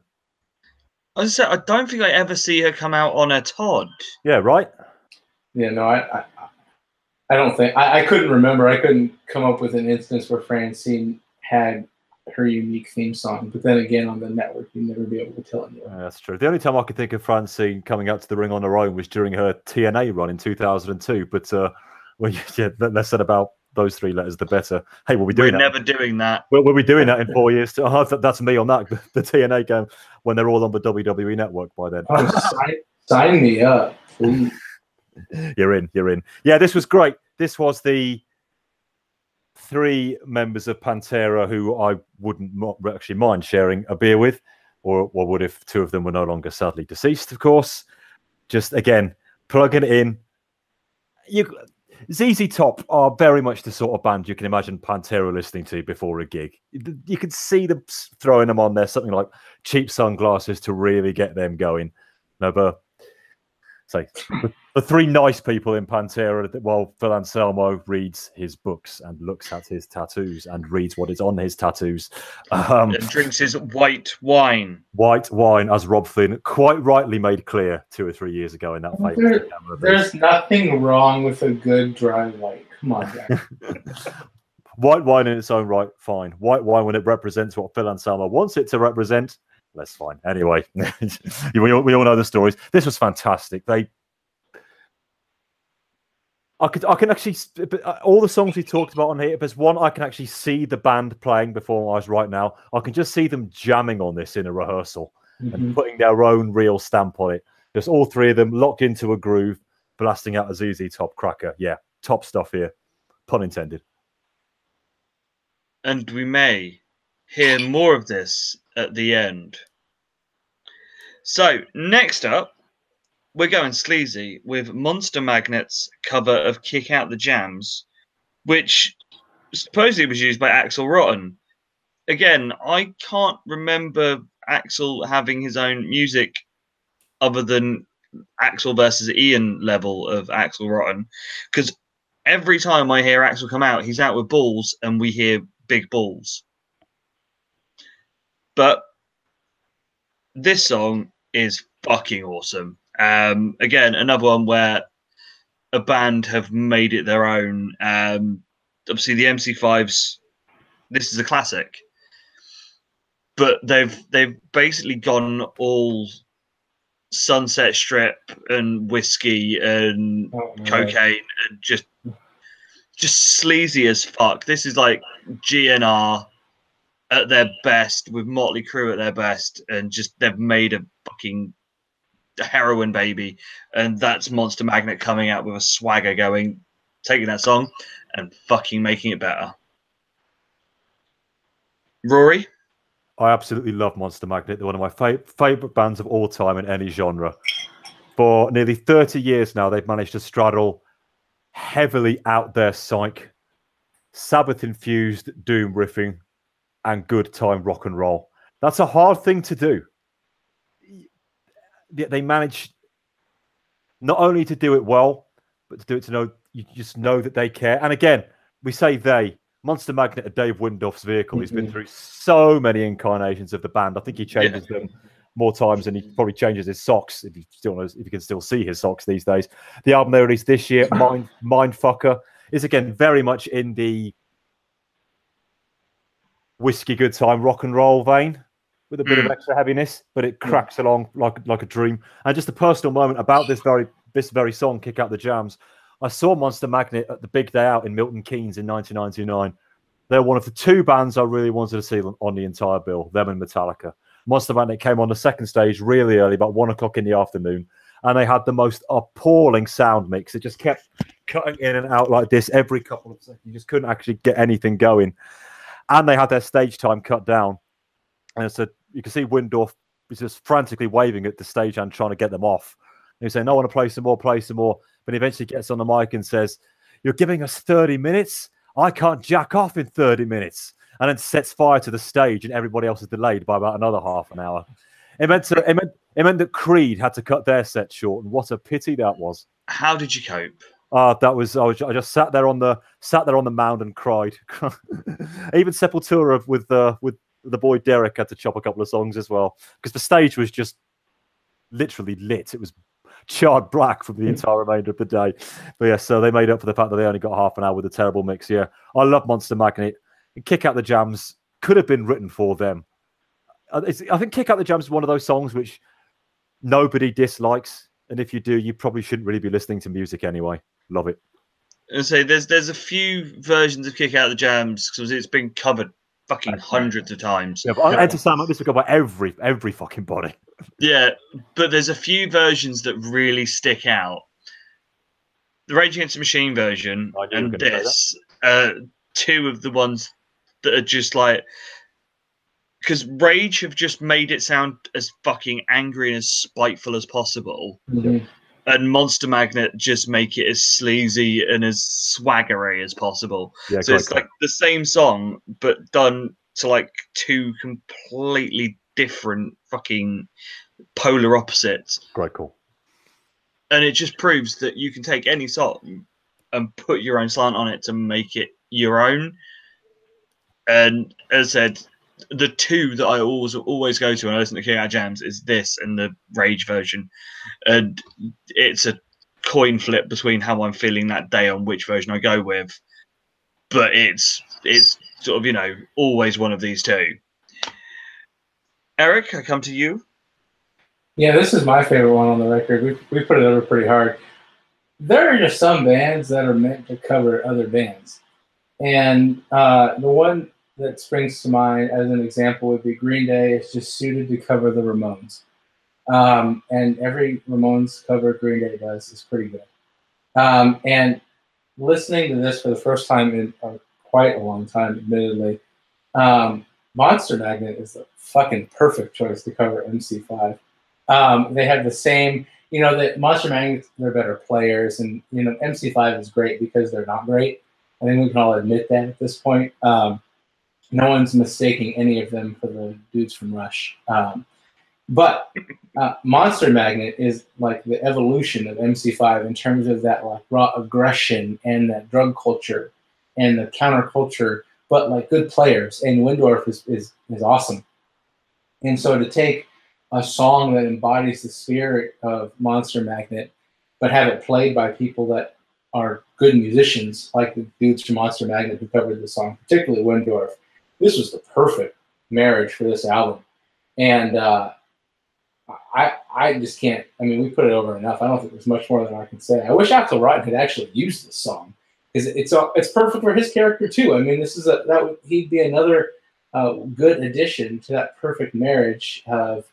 I was say, I don't think I ever see her come out on a Todd. Yeah, right. Yeah, no, I, I, I don't think I, I couldn't remember. I couldn't come up with an instance where Francine had her unique theme song. But then again, on the network, you'd never be able to tell anyone. Yeah, that's true. The only time I could think of Francine coming out to the ring on her own was during her TNA run in 2002. But uh, well, yeah, the less said about those three letters, the better. Hey, we'll be We're that. never doing that. We'll, we'll be doing that in four years. Oh, that's me on that the TNA game when they're all on the WWE network by then. Oh, sign, sign me up, please. you're in. You're in. Yeah, this was great. This was the three members of Pantera who I wouldn't actually mind sharing a beer with, or, or would if two of them were no longer sadly deceased, of course. Just again, plugging it in. You ZZ Top are very much the sort of band you can imagine Pantera listening to before a gig. You- You can see them throwing them on there, something like cheap sunglasses to really get them going. No, but say the, the three nice people in Pantera, that- while Phil Anselmo reads his books and looks at his tattoos and reads what is on his tattoos. Um, And drinks his white wine. white wine, as Robb Flynn quite rightly made clear two or three years ago in that There- famous camera. There's nothing wrong with a good dry white. Come on. White wine in its own right, fine. White wine when it represents what Phil Anselmo wants it to represent, less fine. Anyway, we, all, we all know the stories. This was fantastic. They, I could, I can actually, s- but, uh, all the songs we talked about on here. There's one I can actually see the band playing before my eyes right now, I can just see them jamming on this in a rehearsal Mhm. and putting their own real stamp on it. Just all three of them locked into a groove, blasting out a ZZ Top cracker. Yeah, top stuff here. Pun intended. And we may hear more of this at the end. So, next up, we're going sleazy with Monster Magnet's cover of Kick Out the Jams, which supposedly was used by Axl Rotten. Again, I can't remember Axl having his own music other than Axl versus Ian level of Axl Rotten. Because every time I hear Axl come out, he's out with balls and we hear big balls. But this song is fucking awesome. Um, again, another one where a band have made it their own. Um, obviously, the MC5s. This is a classic, but they've they've basically gone all Sunset Strip and whiskey and Oh, cocaine and just just sleazy as fuck. This is like GNR at their best with Motley Crue at their best, and just they've made a fucking heroin baby, and that's Monster Magnet coming out with a swagger going, taking that song and fucking making it better. Rory, I absolutely love Monster Magnet. They're one of my fa- favorite bands of all time in any genre. For nearly 30 years now, they've managed to straddle heavily out there psych, Sabbath infused doom riffing, and good time rock and roll. That's a hard thing to do. They manage not only to do it well, but to do it to know you just know that they care. And again, we say they. Monster Magnet are Dave Wyndorf's vehicle. He's been Mhm. through so many incarnations of the band. I think he changes them more times than he probably changes his socks if he still knows if you can still see his socks these days. The album they released this year, Mind Mindfucker, is again very much in the whiskey good time rock and roll vein with a bit of Mm. extra heaviness, but it cracks along like like a dream. And just a personal moment about this very this very song, Kick Out the Jams. I saw Monster Magnet at the big day out in Milton Keynes in 1999. They're one of the two bands I really wanted to see on the entire bill, them and Metallica. Monster Magnet came on the second stage really early, about one o'clock in the afternoon, and they had the most appalling sound mix. It just kept cutting in and out like this every couple of seconds. You just couldn't actually get anything going. And they had their stage time cut down. And so you can see Wyndorf was just frantically waving at the stage and trying to get them off. And he's saying, I want to play some more, play some more. But he eventually gets on the mic and says, You're giving us 30 minutes? I can't jack off in 30 minutes. And then sets fire to the stage, and everybody else is delayed by about another half an hour. It meant, to, it, meant, it meant that Creed had to cut their set short, and what a pity that was. how did you cope? Uh, that was I, was I just sat there on the sat there on the mound and cried. Even Sepultura with the with the boy Derek had to chop a couple of songs as well because the stage was just literally lit. It was charred black from the entire remainder of the day. But yeah, so they made up for the fact that they only got half an hour with a terrible mix. Yeah, I love Monster Magnet. Kick Out the Jams could have been written for them. Uh, it's- I think Kick Out the Jams is one of those songs which nobody dislikes, and if you do, you probably shouldn't really be listening to music anyway. Love it. And say there's there's a few versions of Kick Out the Jams because it's been covered fucking hundreds of times. Yeah, but I Enter Sam this will go by every every fucking body. Yeah, but there's a few versions that really stick out. The Rage Against the Machine version I knew you were and gonna say that. this, uh, two of the ones that are just like because Rage have just made it sound as fucking angry and as spiteful as possible, Mhm. And Monster Magnet just make it as sleazy and as swaggery as possible. Yeah, so it's like the same song, but done to like two completely different fucking polar opposites. great call. And it just proves that you can take any song and put your own slant on it to make it your own. And as I said, the two that I always always go to when I listen to Out Jams is this and the Rage version. And it's a coin flip between how I'm feeling that day on which version I go with. But it's it's sort of, you know, always one of these two. Eric, I come to you. Yeah, this is my favorite one on the record. We, we put it over pretty hard. There are just some bands that are meant to cover other bands. And uh, the one that springs to mind as an example would be Green Day. It's just suited to cover the Ramones. Um, and every Ramones cover Green Day does is pretty good. Um, and listening to this for the first time in uh, quite a long time, admittedly, um, Monster Magnet is the fucking perfect choice to cover MC5. Um, they have the same, you know, the Monster Magnet, they're better players, and you know, MC5 is great because they're not great. I think we can all admit that at this point. Um, no one's mistaking any of them for the dudes from Rush. Um, but uh, Monster Magnet is like the evolution of MC5 in terms of that like raw aggression and that drug culture and the counterculture, but like good players. And Wyndorf is, is, is awesome. And so to take a song that embodies the spirit of Monster Magnet, but have it played by people that are good musicians, like the dudes from Monster Magnet who covered the song, particularly Wyndorf, this was the perfect marriage for this album. And uh, I I just can't. I mean, we put it over enough. I don't think there's much more than I can say. I wish Axl Rotten had actually used this song because it's a, it's perfect for his character too. I mean, this is a that would he'd be another uh, good addition to that perfect marriage of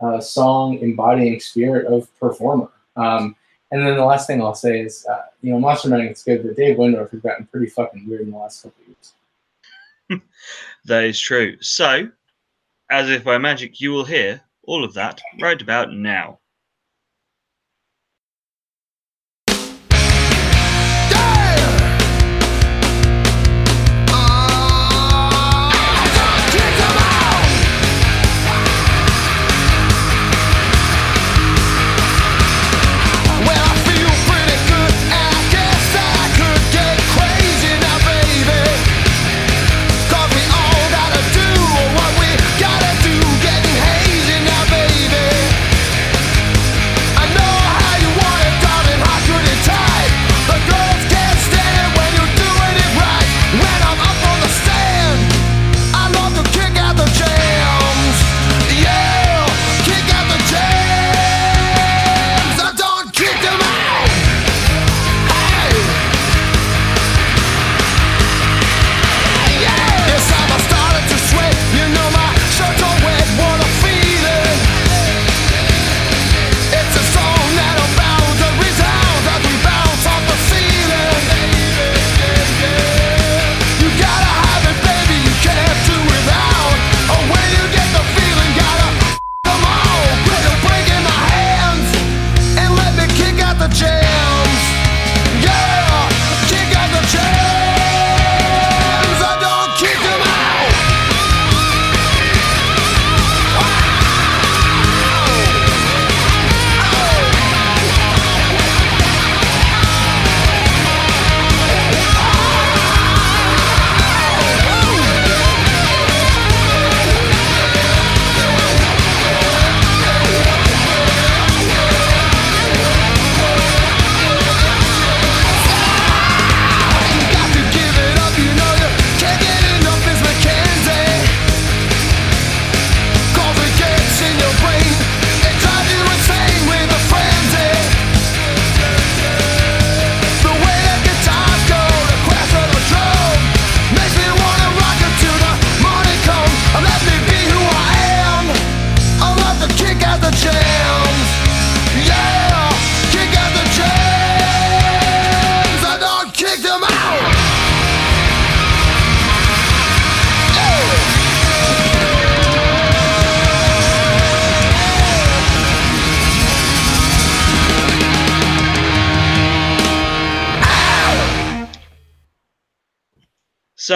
uh, song embodying spirit of performer. Um, and then the last thing I'll say is, uh, you know, Monster Magnet's good, but Dave Wyndorf has gotten pretty fucking weird in the last couple years. That is true. So, as if by magic, you will hear all of that right about now.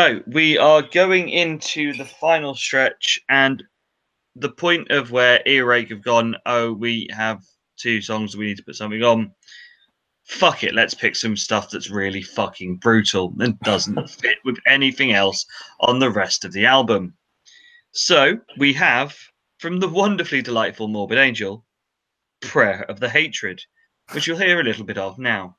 So we are going into the final stretch, and the point of where Earache have gone. Oh, we have two songs. We need to put something on. Fuck it. Let's pick some stuff that's really fucking brutal and doesn't fit with anything else on the rest of the album. So we have from the wonderfully delightful Morbid Angel, Prayer of the Hatred, which you'll hear a little bit of now.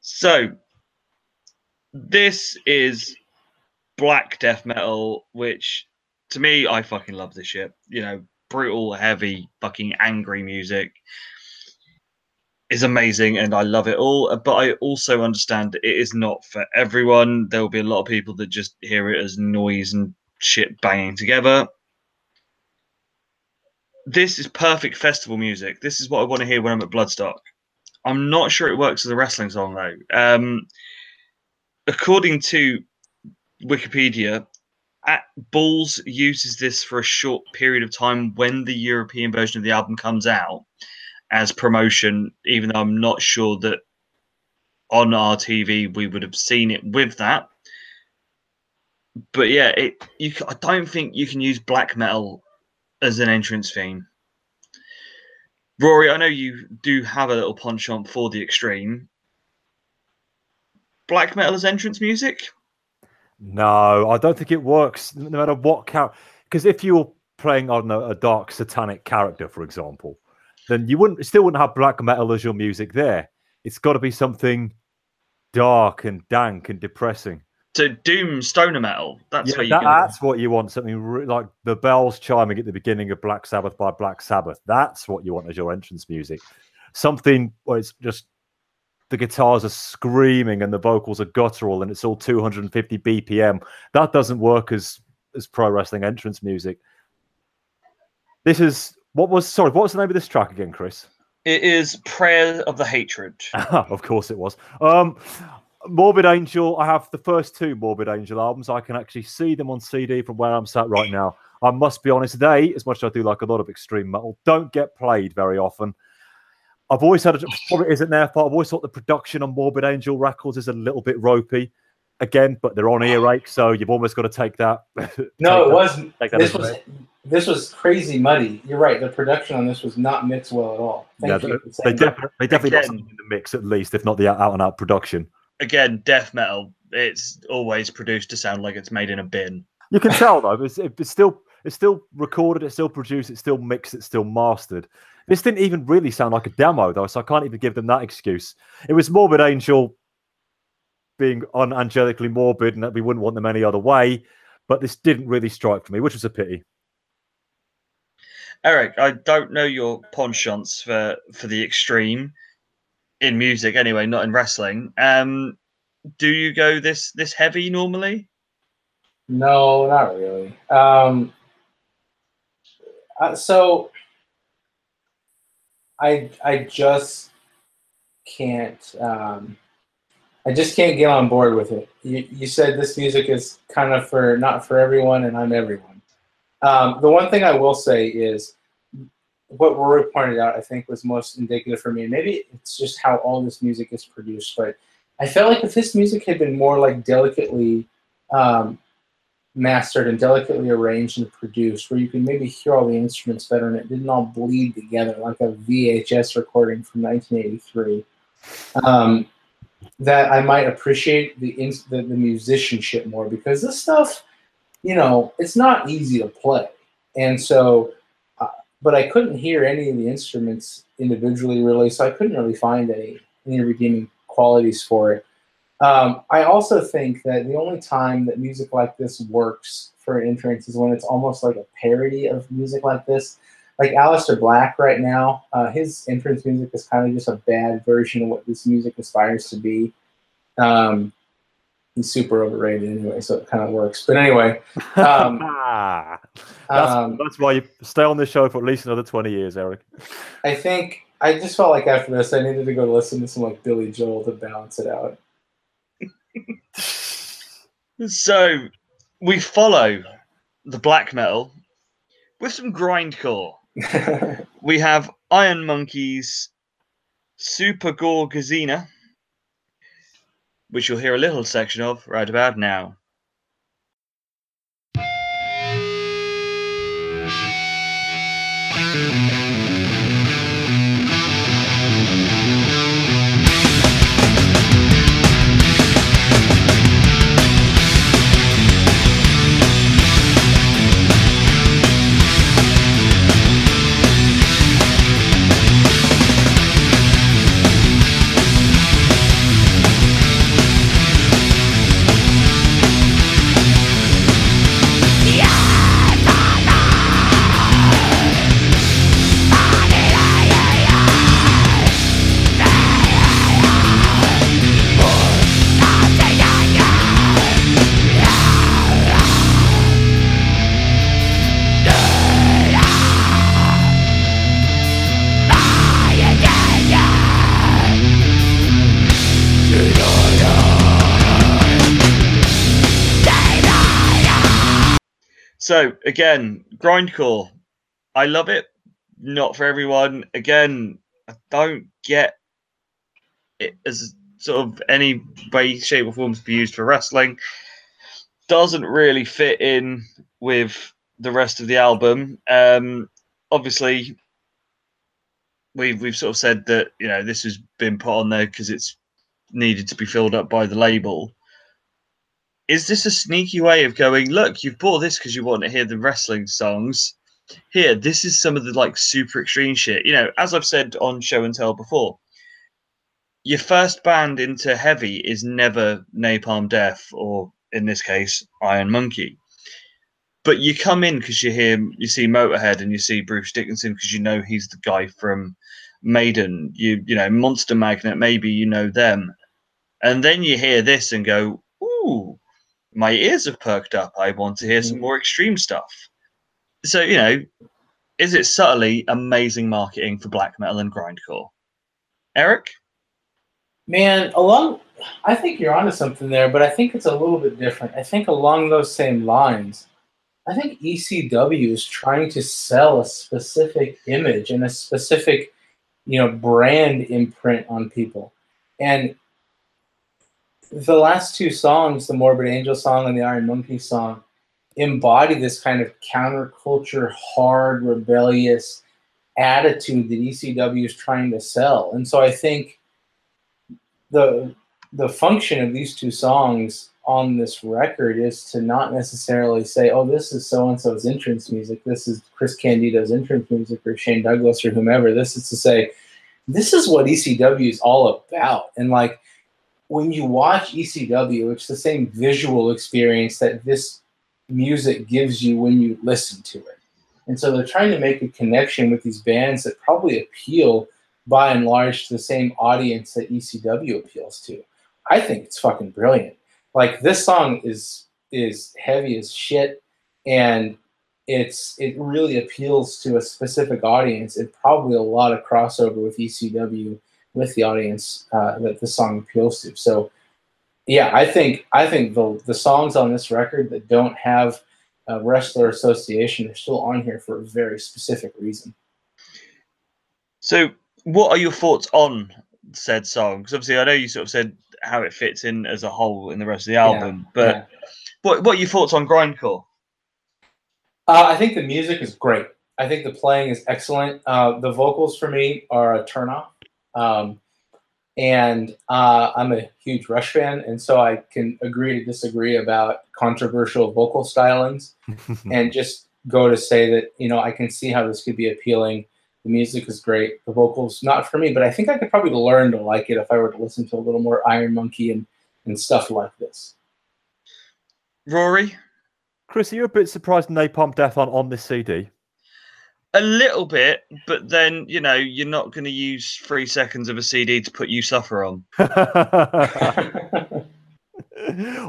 So, this is black death metal, which to me, I fucking love this shit. You know, brutal, heavy, fucking angry music is amazing and I love it all. But I also understand it is not for everyone. There will be a lot of people that just hear it as noise and shit banging together. This is perfect festival music. This is what I want to hear when I'm at Bloodstock. I'm not sure it works as a wrestling song though. Um, according to Wikipedia, Balls uses this for a short period of time when the European version of the album comes out as promotion, even though I'm not sure that on our TV we would have seen it with that. But yeah, it you I don't think you can use black metal as an entrance theme. Rory, I know you do have a little penchant for the extreme. Black metal as entrance music? No, I don't think it works no matter what character. Because if you're playing, on don't a dark satanic character, for example, then you wouldn't still wouldn't have black metal as your music there. It's got to be something dark and dank and depressing. To doom stoner metal. That's Yeah, where you that- go. that's what you want. Something re- like the bells chiming at the beginning of Black Sabbath by Black Sabbath. That's what you want as your entrance music. Something where it's just the guitars are screaming and the vocals are guttural and it's all 250 BPM. That doesn't work as as pro wrestling entrance music. This is what was sorry. What was the name of this track again, Chris? It is Prayer of the Hatred. of course it was. Um, Morbid Angel. I have the first two Morbid Angel albums. I can actually see them on CD from where I'm sat right now. I must be honest, they, as much as I do like a lot of extreme metal, don't get played very often. I've always had it probably isn't their fault. I've always thought the production on Morbid Angel records is a little bit ropey. Again, but they're on earache, so you've almost got to take that. No, take it that- wasn't. This was this was crazy muddy. You're right. The production on this was not mixed well at all. Thank Yeah, they, they, saying that. defi- they definitely got something in the mix at least, if not the out and out production. Again, death metal. It's always produced to sound like it's made in a bin. You can tell though, it's, it's still it's still recorded, it's still produced, it's still mixed, it's still mastered. This didn't even really sound like a demo though, so I can't even give them that excuse. It was Morbid Angel being unangelically morbid, and that we wouldn't want them any other way. But this didn't really strike for me, which was a pity. Eric, I don't know your penchants for for the extreme in music, anyway, not in wrestling. Um, do you go this this heavy normally? No, not really. Um, uh, so I I just can't um, I just can't get on board with it. You, you said this music is kind of for not for everyone, and I'm everyone. Um, the one thing I will say is what Rory pointed out. I think was most indicative for me. Maybe it's just how all this music is produced, but I felt like if this music had been more like delicately um, mastered and delicately arranged and produced, where you could maybe hear all the instruments better and it didn't all bleed together like a VHS recording from 1983. Um, that I might appreciate the, the the musicianship more because this stuff, you know, it's not easy to play, and so, but I couldn't hear any of the instruments individually really, so I couldn't really find any any redeeming qualities for it. Um, I also think that the only time that music like this works for an entrance is when it's almost like a parody of music like this. Like Aleister Black right now, uh, his entrance music is kind of just a bad version of what this music aspires to be. Um, he's super overrated anyway, so it kind of works. But anyway, um, that's, um, that's why you stay on this show for at least another 20 years, Eric. I think I just felt like after this, I needed to go listen to some like Billy Joel to balance it out. So we follow the black metal with some grindcore. We have Iron Monkeys, Supagoreganizer, which you'll hear a little section of right about now. So again, grindcore. I love it. Not for everyone. Again, I don't get it as sort of any way, shape, or form to be used for wrestling. Doesn't really fit in with the rest of the album. Um, obviously, we've we've sort of said that you know this has been put on there because it's needed to be filled up by the label. Is this a sneaky way of going? Look, you've bought this because you want to hear the wrestling songs. Here, this is some of the like super extreme shit. You know, as I've said on show and tell before, your first band into heavy is never Napalm Death or in this case Iron Monkey. But you come in because you hear you see Motorhead and you see Bruce Dickinson because you know he's the guy from Maiden. You you know Monster Magnet, maybe you know them, and then you hear this and go, "Ooh, my ears have perked up. I want to hear some mm. more extreme stuff." So you know, is it subtly amazing marketing for black metal and grindcore? Eric, Man, along, I think you're onto something there, but I think it's a little bit different. I think along those same lines, I think ECW is trying to sell a specific image and a specific, you know, brand imprint on people. And the last two songs, the Morbid Angel song and the Iron Monkey song, embody this kind of counterculture, hard, rebellious attitude that ECW is trying to sell. And so I think the the function of these two songs on this record is to not necessarily say, "Oh, this is so and so's entrance music. This is Chris Candido's entrance music, or Shane Douglas, or whomever." This is to say, "This is what ECW is all about." And like when you watch ECW, it's the same visual experience that this music gives you when you listen to it. And so they're trying to make a connection with these bands that probably appeal by and large to the same audience that ECW appeals to. I think it's fucking brilliant. Like this song is is heavy as shit and it's it really appeals to a specific audience and probably a lot of crossover with ECW with the audience uh, that the song appeals to. So yeah, I think I think the the songs on this record that don't have a wrestler association are still on here for a very specific reason. so what are your thoughts on said song? Because obviously, I know you sort of said how it fits in as a whole in the rest of the album, but Yeah. what what are your thoughts on grindcore? Uh, I think the music is great. I think the playing is excellent. Uh, the vocals for me are a turnoff. Um, and uh, I'm a huge Rush fan, and so I can agree to disagree about controversial vocal stylings, and just go to say that you know I can see how this could be appealing. The music is great. The vocals not for me, but I think I could probably learn to like it if I were to listen to a little more Iron Monkey and and stuff like this. Rory, Chris, are you a bit surprised Napalm Death on on this CD? A little bit, but then you know you're not going to use three seconds of a CD to put "You Suffer" on.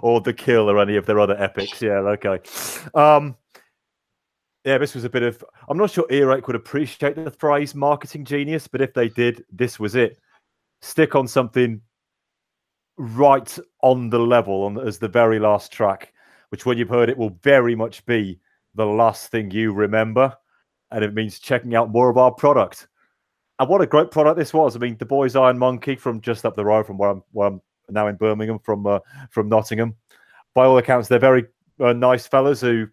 or the kill or any of their other epics. Yeah, okay. Um, yeah, this was a bit of. I'm not sure Earache would appreciate the phrase marketing genius, but if they did, this was it. Stick on something right on the level on as the very last track, which when you've heard it will very much be the last thing you remember, and it means checking out more of our product. And what a great product this was! I mean, the boys Iron Monkey from just up the road from where I'm, where I'm now in Birmingham from uh, from Nottingham. By all accounts, they're very uh, nice fellas who, you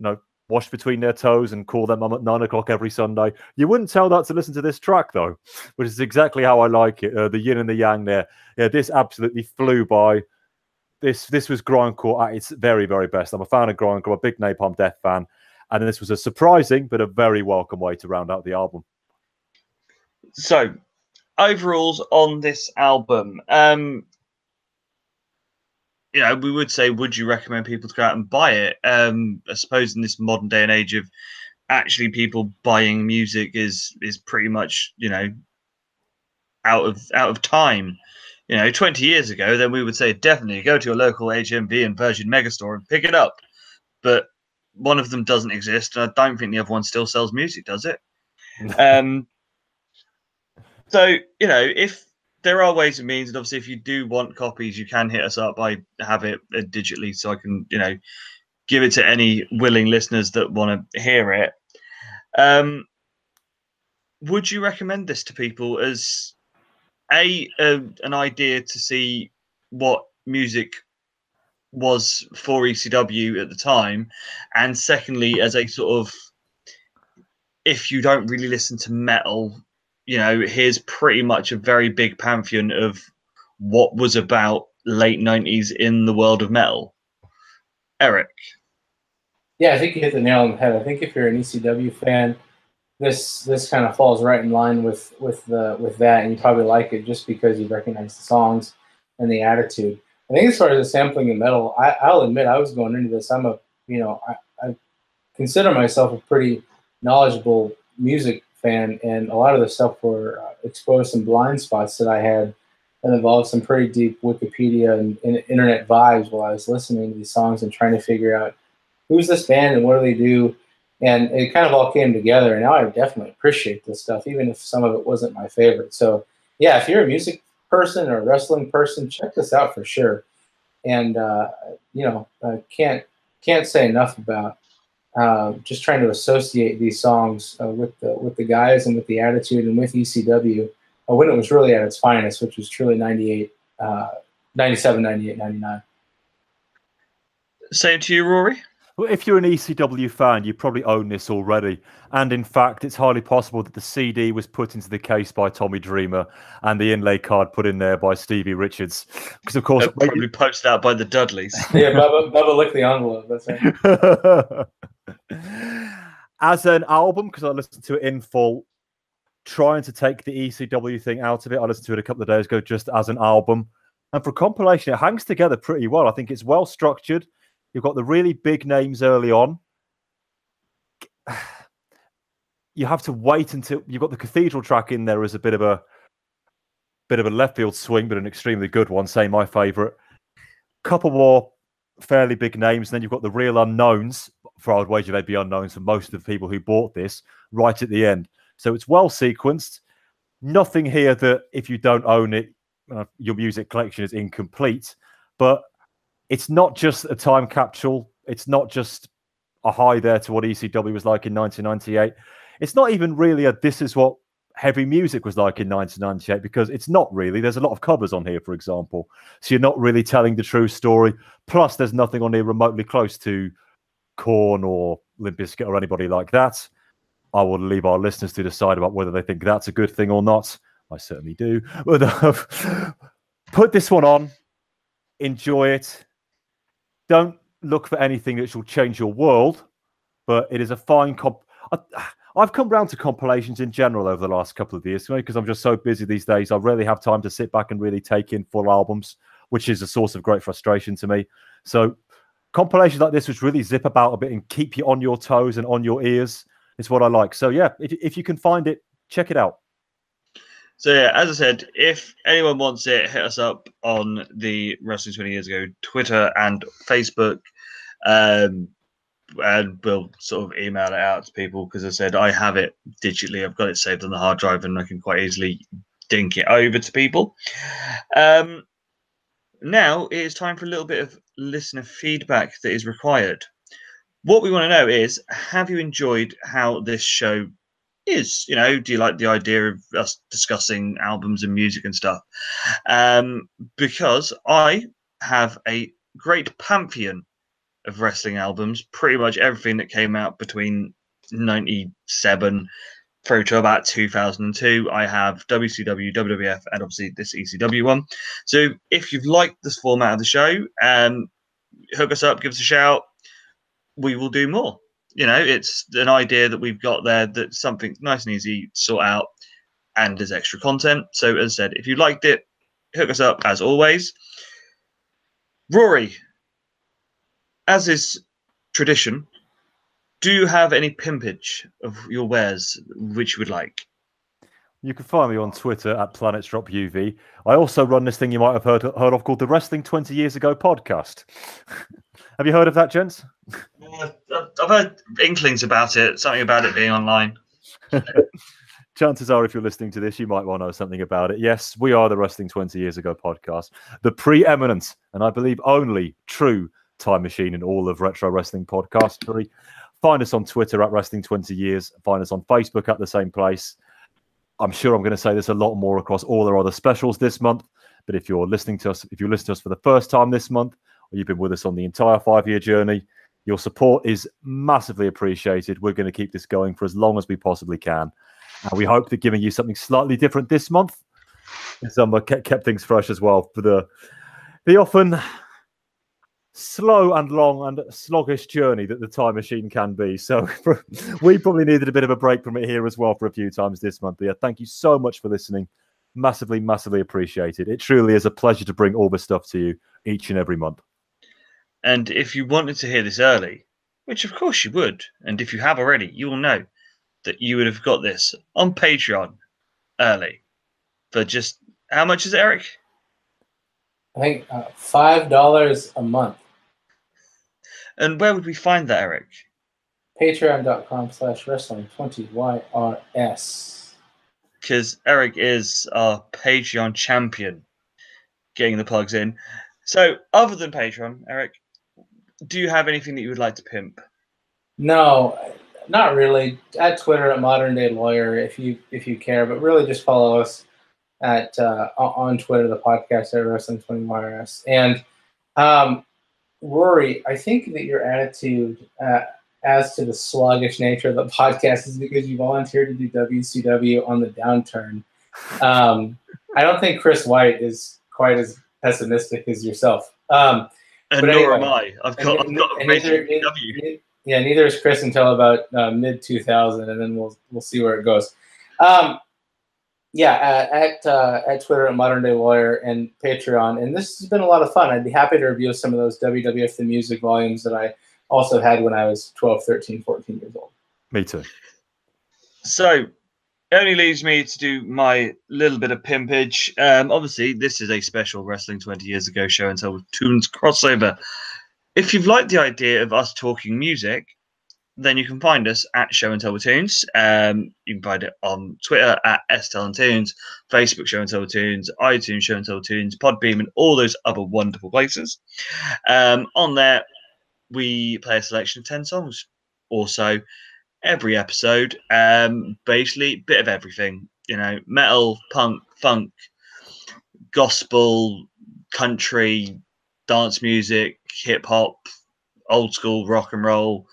know, wash between their toes and call their mum at nine o'clock every Sunday. You wouldn't tell that to listen to this track though, which is exactly how I like it. Uh, the yin and the yang there. Yeah, this absolutely flew by. This this was grindcore at its very very best. I'm a fan of grindcore, a big Napalm Death fan, and this was a surprising but a very welcome way to round out the album. So, overalls on this album, um, you know, we would say, would you recommend people to go out and buy it? Um, I suppose in this modern day and age of actually people buying music is is pretty much you know out of out of time. You know, 20 years ago, then we would say definitely go to your local HMV and Virgin Megastore and pick it up. But one of them doesn't exist, and I don't think the other one still sells music, does it? um, so you know, if there are ways and means, and obviously, if you do want copies, you can hit us up. I have it uh, digitally, so I can you know give it to any willing listeners that want to hear it. Um, would you recommend this to people as a, a an idea to see what music was for ECW at the time, and secondly, as a sort of if you don't really listen to metal, you know, here's pretty much a very big pantheon of what was about late 90s in the world of metal. Eric. Yeah, I think you hit the nail on the head. I think if you're an ECW fan, this this kind of falls right in line with with the with that, and you probably like it just because you recognize the songs and the attitude. I think as far as the sampling of metal, I, I'll admit I was going into this. I'm a you know I, I consider myself a pretty knowledgeable music fan, and a lot of the stuff were uh, exposed some blind spots that I had that involved some pretty deep Wikipedia and, and internet vibes while I was listening to these songs and trying to figure out who's this band and what do they do. And it kind of all came together, and now I definitely appreciate this stuff, even if some of it wasn't my favorite. So, yeah, if you're a music person or a wrestling person, check this out for sure. And uh, you know, uh, can't can't say enough about uh, just trying to associate these songs uh, with the with the guys and with the attitude and with ECW uh, when it was really at its finest, which was truly 98, uh, 97, 98, 99. Same to you, Rory. Well, if you're an ECW fan, you probably own this already. And in fact, it's highly possible that the CD was put into the case by Tommy Dreamer and the inlay card put in there by Stevie Richards. Because, of course, Uh, probably posted out by the Dudleys. Yeah, Bubba, Bubba licked the envelope. That's right. as an album, because I listened to it in full, trying to take the ECW thing out of it. I listened to it a couple of days ago just as an album. And for compilation, it hangs together pretty well. I think it's well structured. You've got the really big names early on. You have to wait until you've got the cathedral track in there as a bit of a bit of a left field swing, but an extremely good one. Say my favourite. Couple more fairly big names, and then you've got the real unknowns. For I would wager they'd be unknowns for most of the people who bought this right at the end. So it's well sequenced. Nothing here that if you don't own it, uh, your music collection is incomplete. But it's not just a time capsule. It's not just a high there to what ECW was like in 1998. It's not even really a this is what heavy music was like in 1998 because it's not really. There's a lot of covers on here, for example. So you're not really telling the true story. Plus, there's nothing on here remotely close to Korn or Limp Bizkit or anybody like that. I will leave our listeners to decide about whether they think that's a good thing or not. I certainly do. But uh, put this one on, enjoy it. Don't look for anything that shall change your world, but it is a fine comp. I, I've come round to compilations in general over the last couple of years because I'm just so busy these days. I rarely have time to sit back and really take in full albums, which is a source of great frustration to me. So compilations like this, which really zip about a bit and keep you on your toes and on your ears, is what I like. So yeah, if if you can find it, check it out. So yeah, as I said, if anyone wants it, hit us up on the Wrestling 20 Years Ago Twitter and Facebook. Um, and we'll sort of email it out to people because I said I have it digitally. I've got it saved on the hard drive and I can quite easily dink it over to people. Um, now it is time for a little bit of listener feedback that is required. What we want to know is have you enjoyed how this show is? You know, do you like the idea of us discussing albums and music and stuff? Um, because I have a great pantheon of wrestling albums, pretty much everything that came out between 97 through to about 2002. I have WCW, WWF, and obviously this ECW one. So if you've liked this format of the show, um, hook us up, give us a shout. We will do more. You know, it's an idea that we've got there that something nice and easy sort out and there's extra content. So as I said, if you liked it, hook us up as always. Rory, as is tradition, do you have any pimpage of your wares which you would like? You can find me on Twitter at PlanetsDropUV. I also run this thing you might have heard heard of called the Wrestling 20 Years Ago podcast. have you heard of that, gents? Uh, I've heard inklings about it, something about it being online. Chances are, if you're listening to this, you might want to know something about it. Yes, we are the Wrestling 20 Years Ago podcast, the preeminent and I believe only true time machine in all of retro wrestling podcastery. Find us on Twitter at Wrestling 20 Years. Find us on Facebook at the same place. I'm sure I'm going to say this a lot more across all our other specials this month. But if you're listening to us, if you listen to us for the first time this month, you've been with us on the entire five year journey, your support is massively appreciated. We're going to keep this going for as long as we possibly can. And we hope that giving you something slightly different this month some um, kept, kept things fresh as well for the the often slow and long and sluggish journey that the time machine can be. So we probably needed a bit of a break from it here as well for a few times this month. But yeah, thank you so much for listening. Massively, massively appreciated. It truly is a pleasure to bring all this stuff to you each and every month. And if you wanted to hear this early, which of course you would, and if you have already, you will know that you would have got this on Patreon early for just how much is it, Eric? I think uh, five dollars a month. And where would we find that, Eric? Patreon.com slash wrestling twenty YRS. Because Eric is our Patreon champion, getting the plugs in. So, other than Patreon, Eric, do you have anything that you would like to pimp? No, not really. At Twitter at Modern Day Lawyer, if you if you care, but really just follow us at uh, on Twitter, the podcast at Wrestling Twenty YRS. And um, Rory, I think that your attitude uh, as to the sluggish nature of the podcast is because you volunteered to do WCW on the downturn. Um, I don't think Chris White is quite as pessimistic as yourself. Um, and nor anyway, am I. I've got, I've got a neither, neither, yeah, neither is Chris until about uh, mid 2000, and then we'll we'll see where it goes. Um, yeah, at at, uh, at Twitter at Modern Day Lawyer and Patreon, and this has been a lot of fun. I'd be happy to review some of those WWF the Music volumes that I also had when I was 12, 13, 14 years old. Me too. So it only leaves me to do my little bit of pimpage. Um, obviously, this is a special Wrestling 20 Years Ago show and tell with Tunes crossover. If you've liked the idea of us talking music, then you can find us at Show and Tell with Tunes. Um, you can find it on Twitter at STEL and Tunes, Facebook Show and Tell with Tunes, iTunes Show and Tell with Tunes, Podbean, and all those other wonderful places. Um, on there, we play a selection of 10 songs or so every episode. Um, basically, bit of everything, you know, metal, punk, funk, gospel, country, dance music, hip hop, old school rock and roll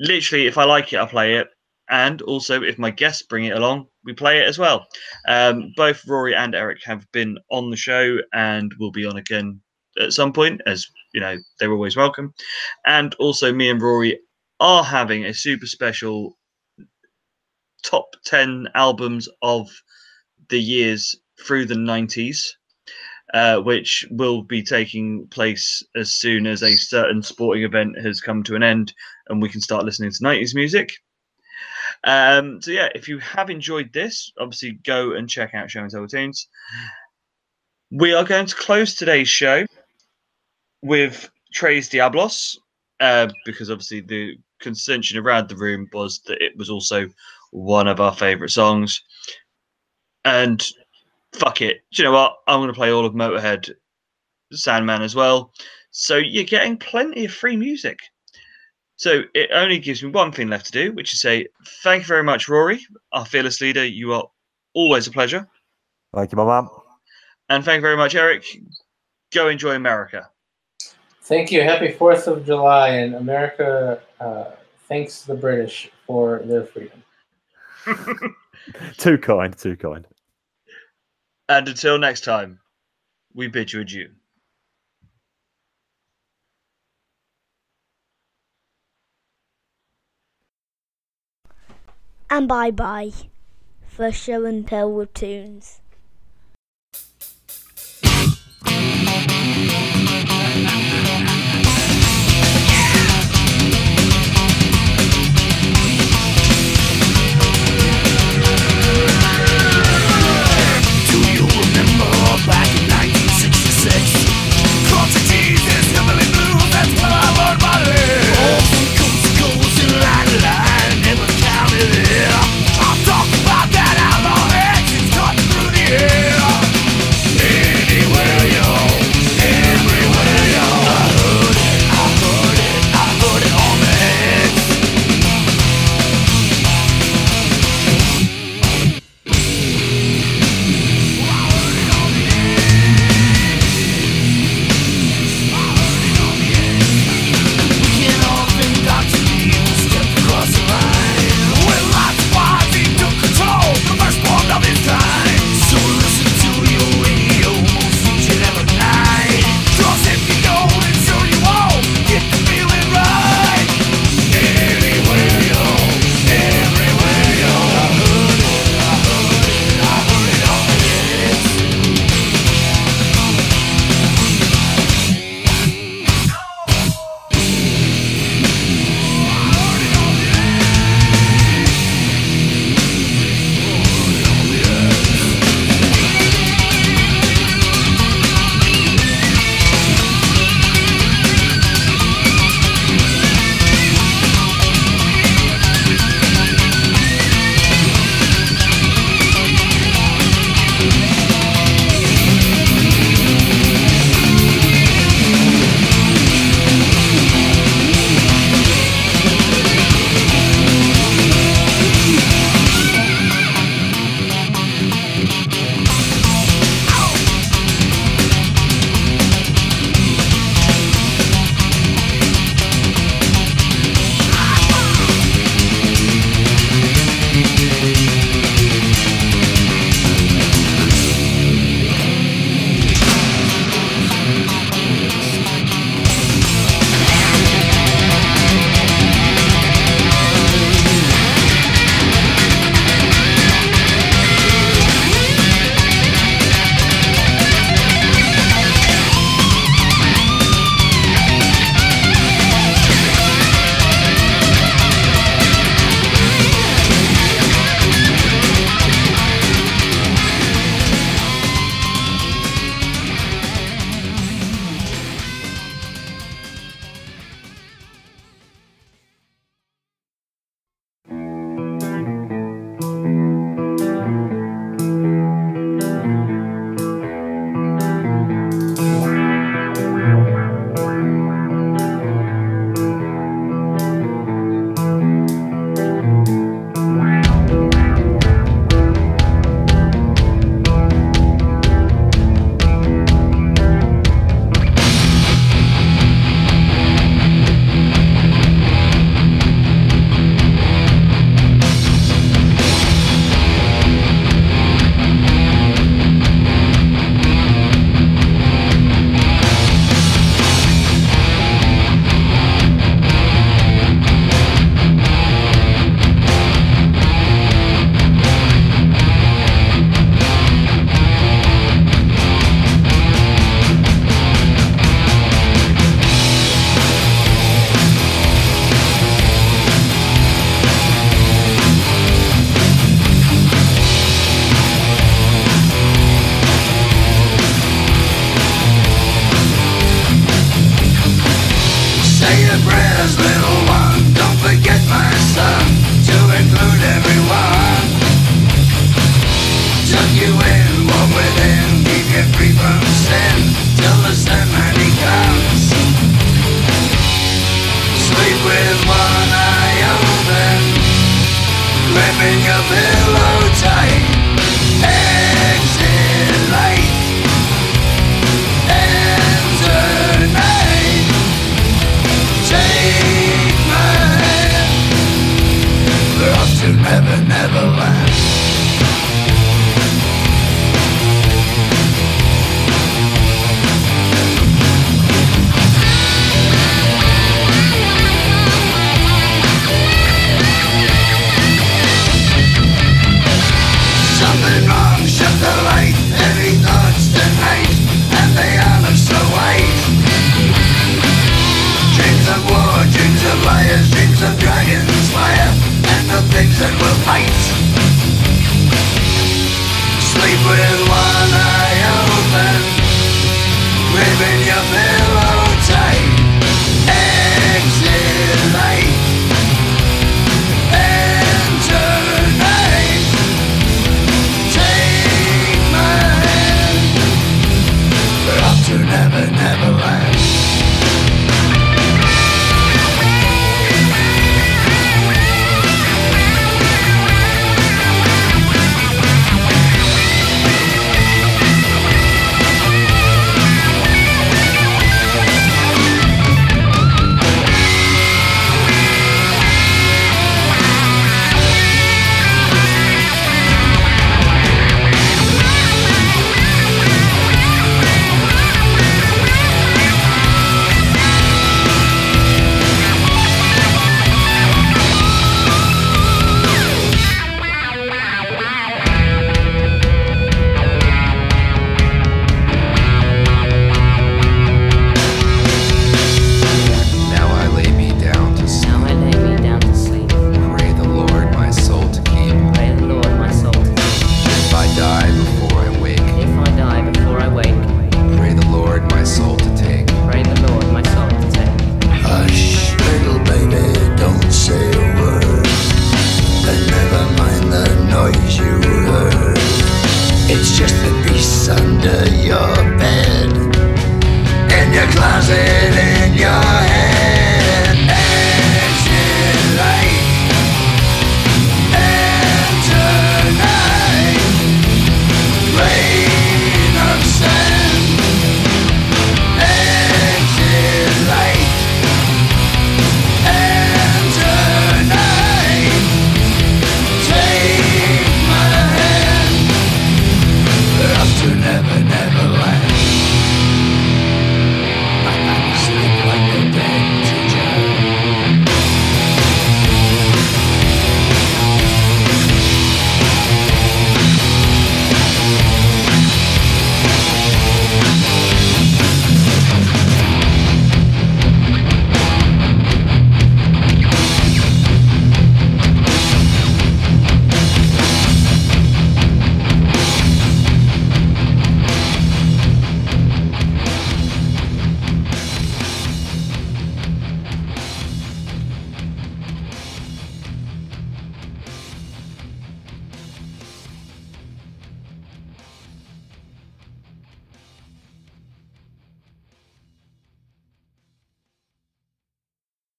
literally, if I like it, I play it. And also, if my guests bring it along, we play it as well. Um, both Rory and Eric have been on the show and will be on again at some point, as you know, they're always welcome. And also, me and Rory are having a super special top 10 albums of the years through the 90s uh, which will be taking place as soon as a certain sporting event has come to an end and we can start listening to 90s music. Um, so, yeah, if you have enjoyed this, obviously go and check out Show and Tell Tunes. We are going to close today's show with Tres Diablos uh, because obviously the consension around the room was that it was also one of our favorite songs. And fuck it. Do you know what? I'm going to play all of Motorhead Sandman as well. So you're getting plenty of free music. So it only gives me one thing left to do, which is say thank you very much, Rory, our fearless leader. You are always a pleasure. Thank you, my mom. And thank you very much, Eric. Go enjoy America. Thank you. Happy 4th of July. And America uh, thanks to the British for their freedom. too kind, too kind. And until next time, we bid you adieu. And bye bye for show and tell with tunes.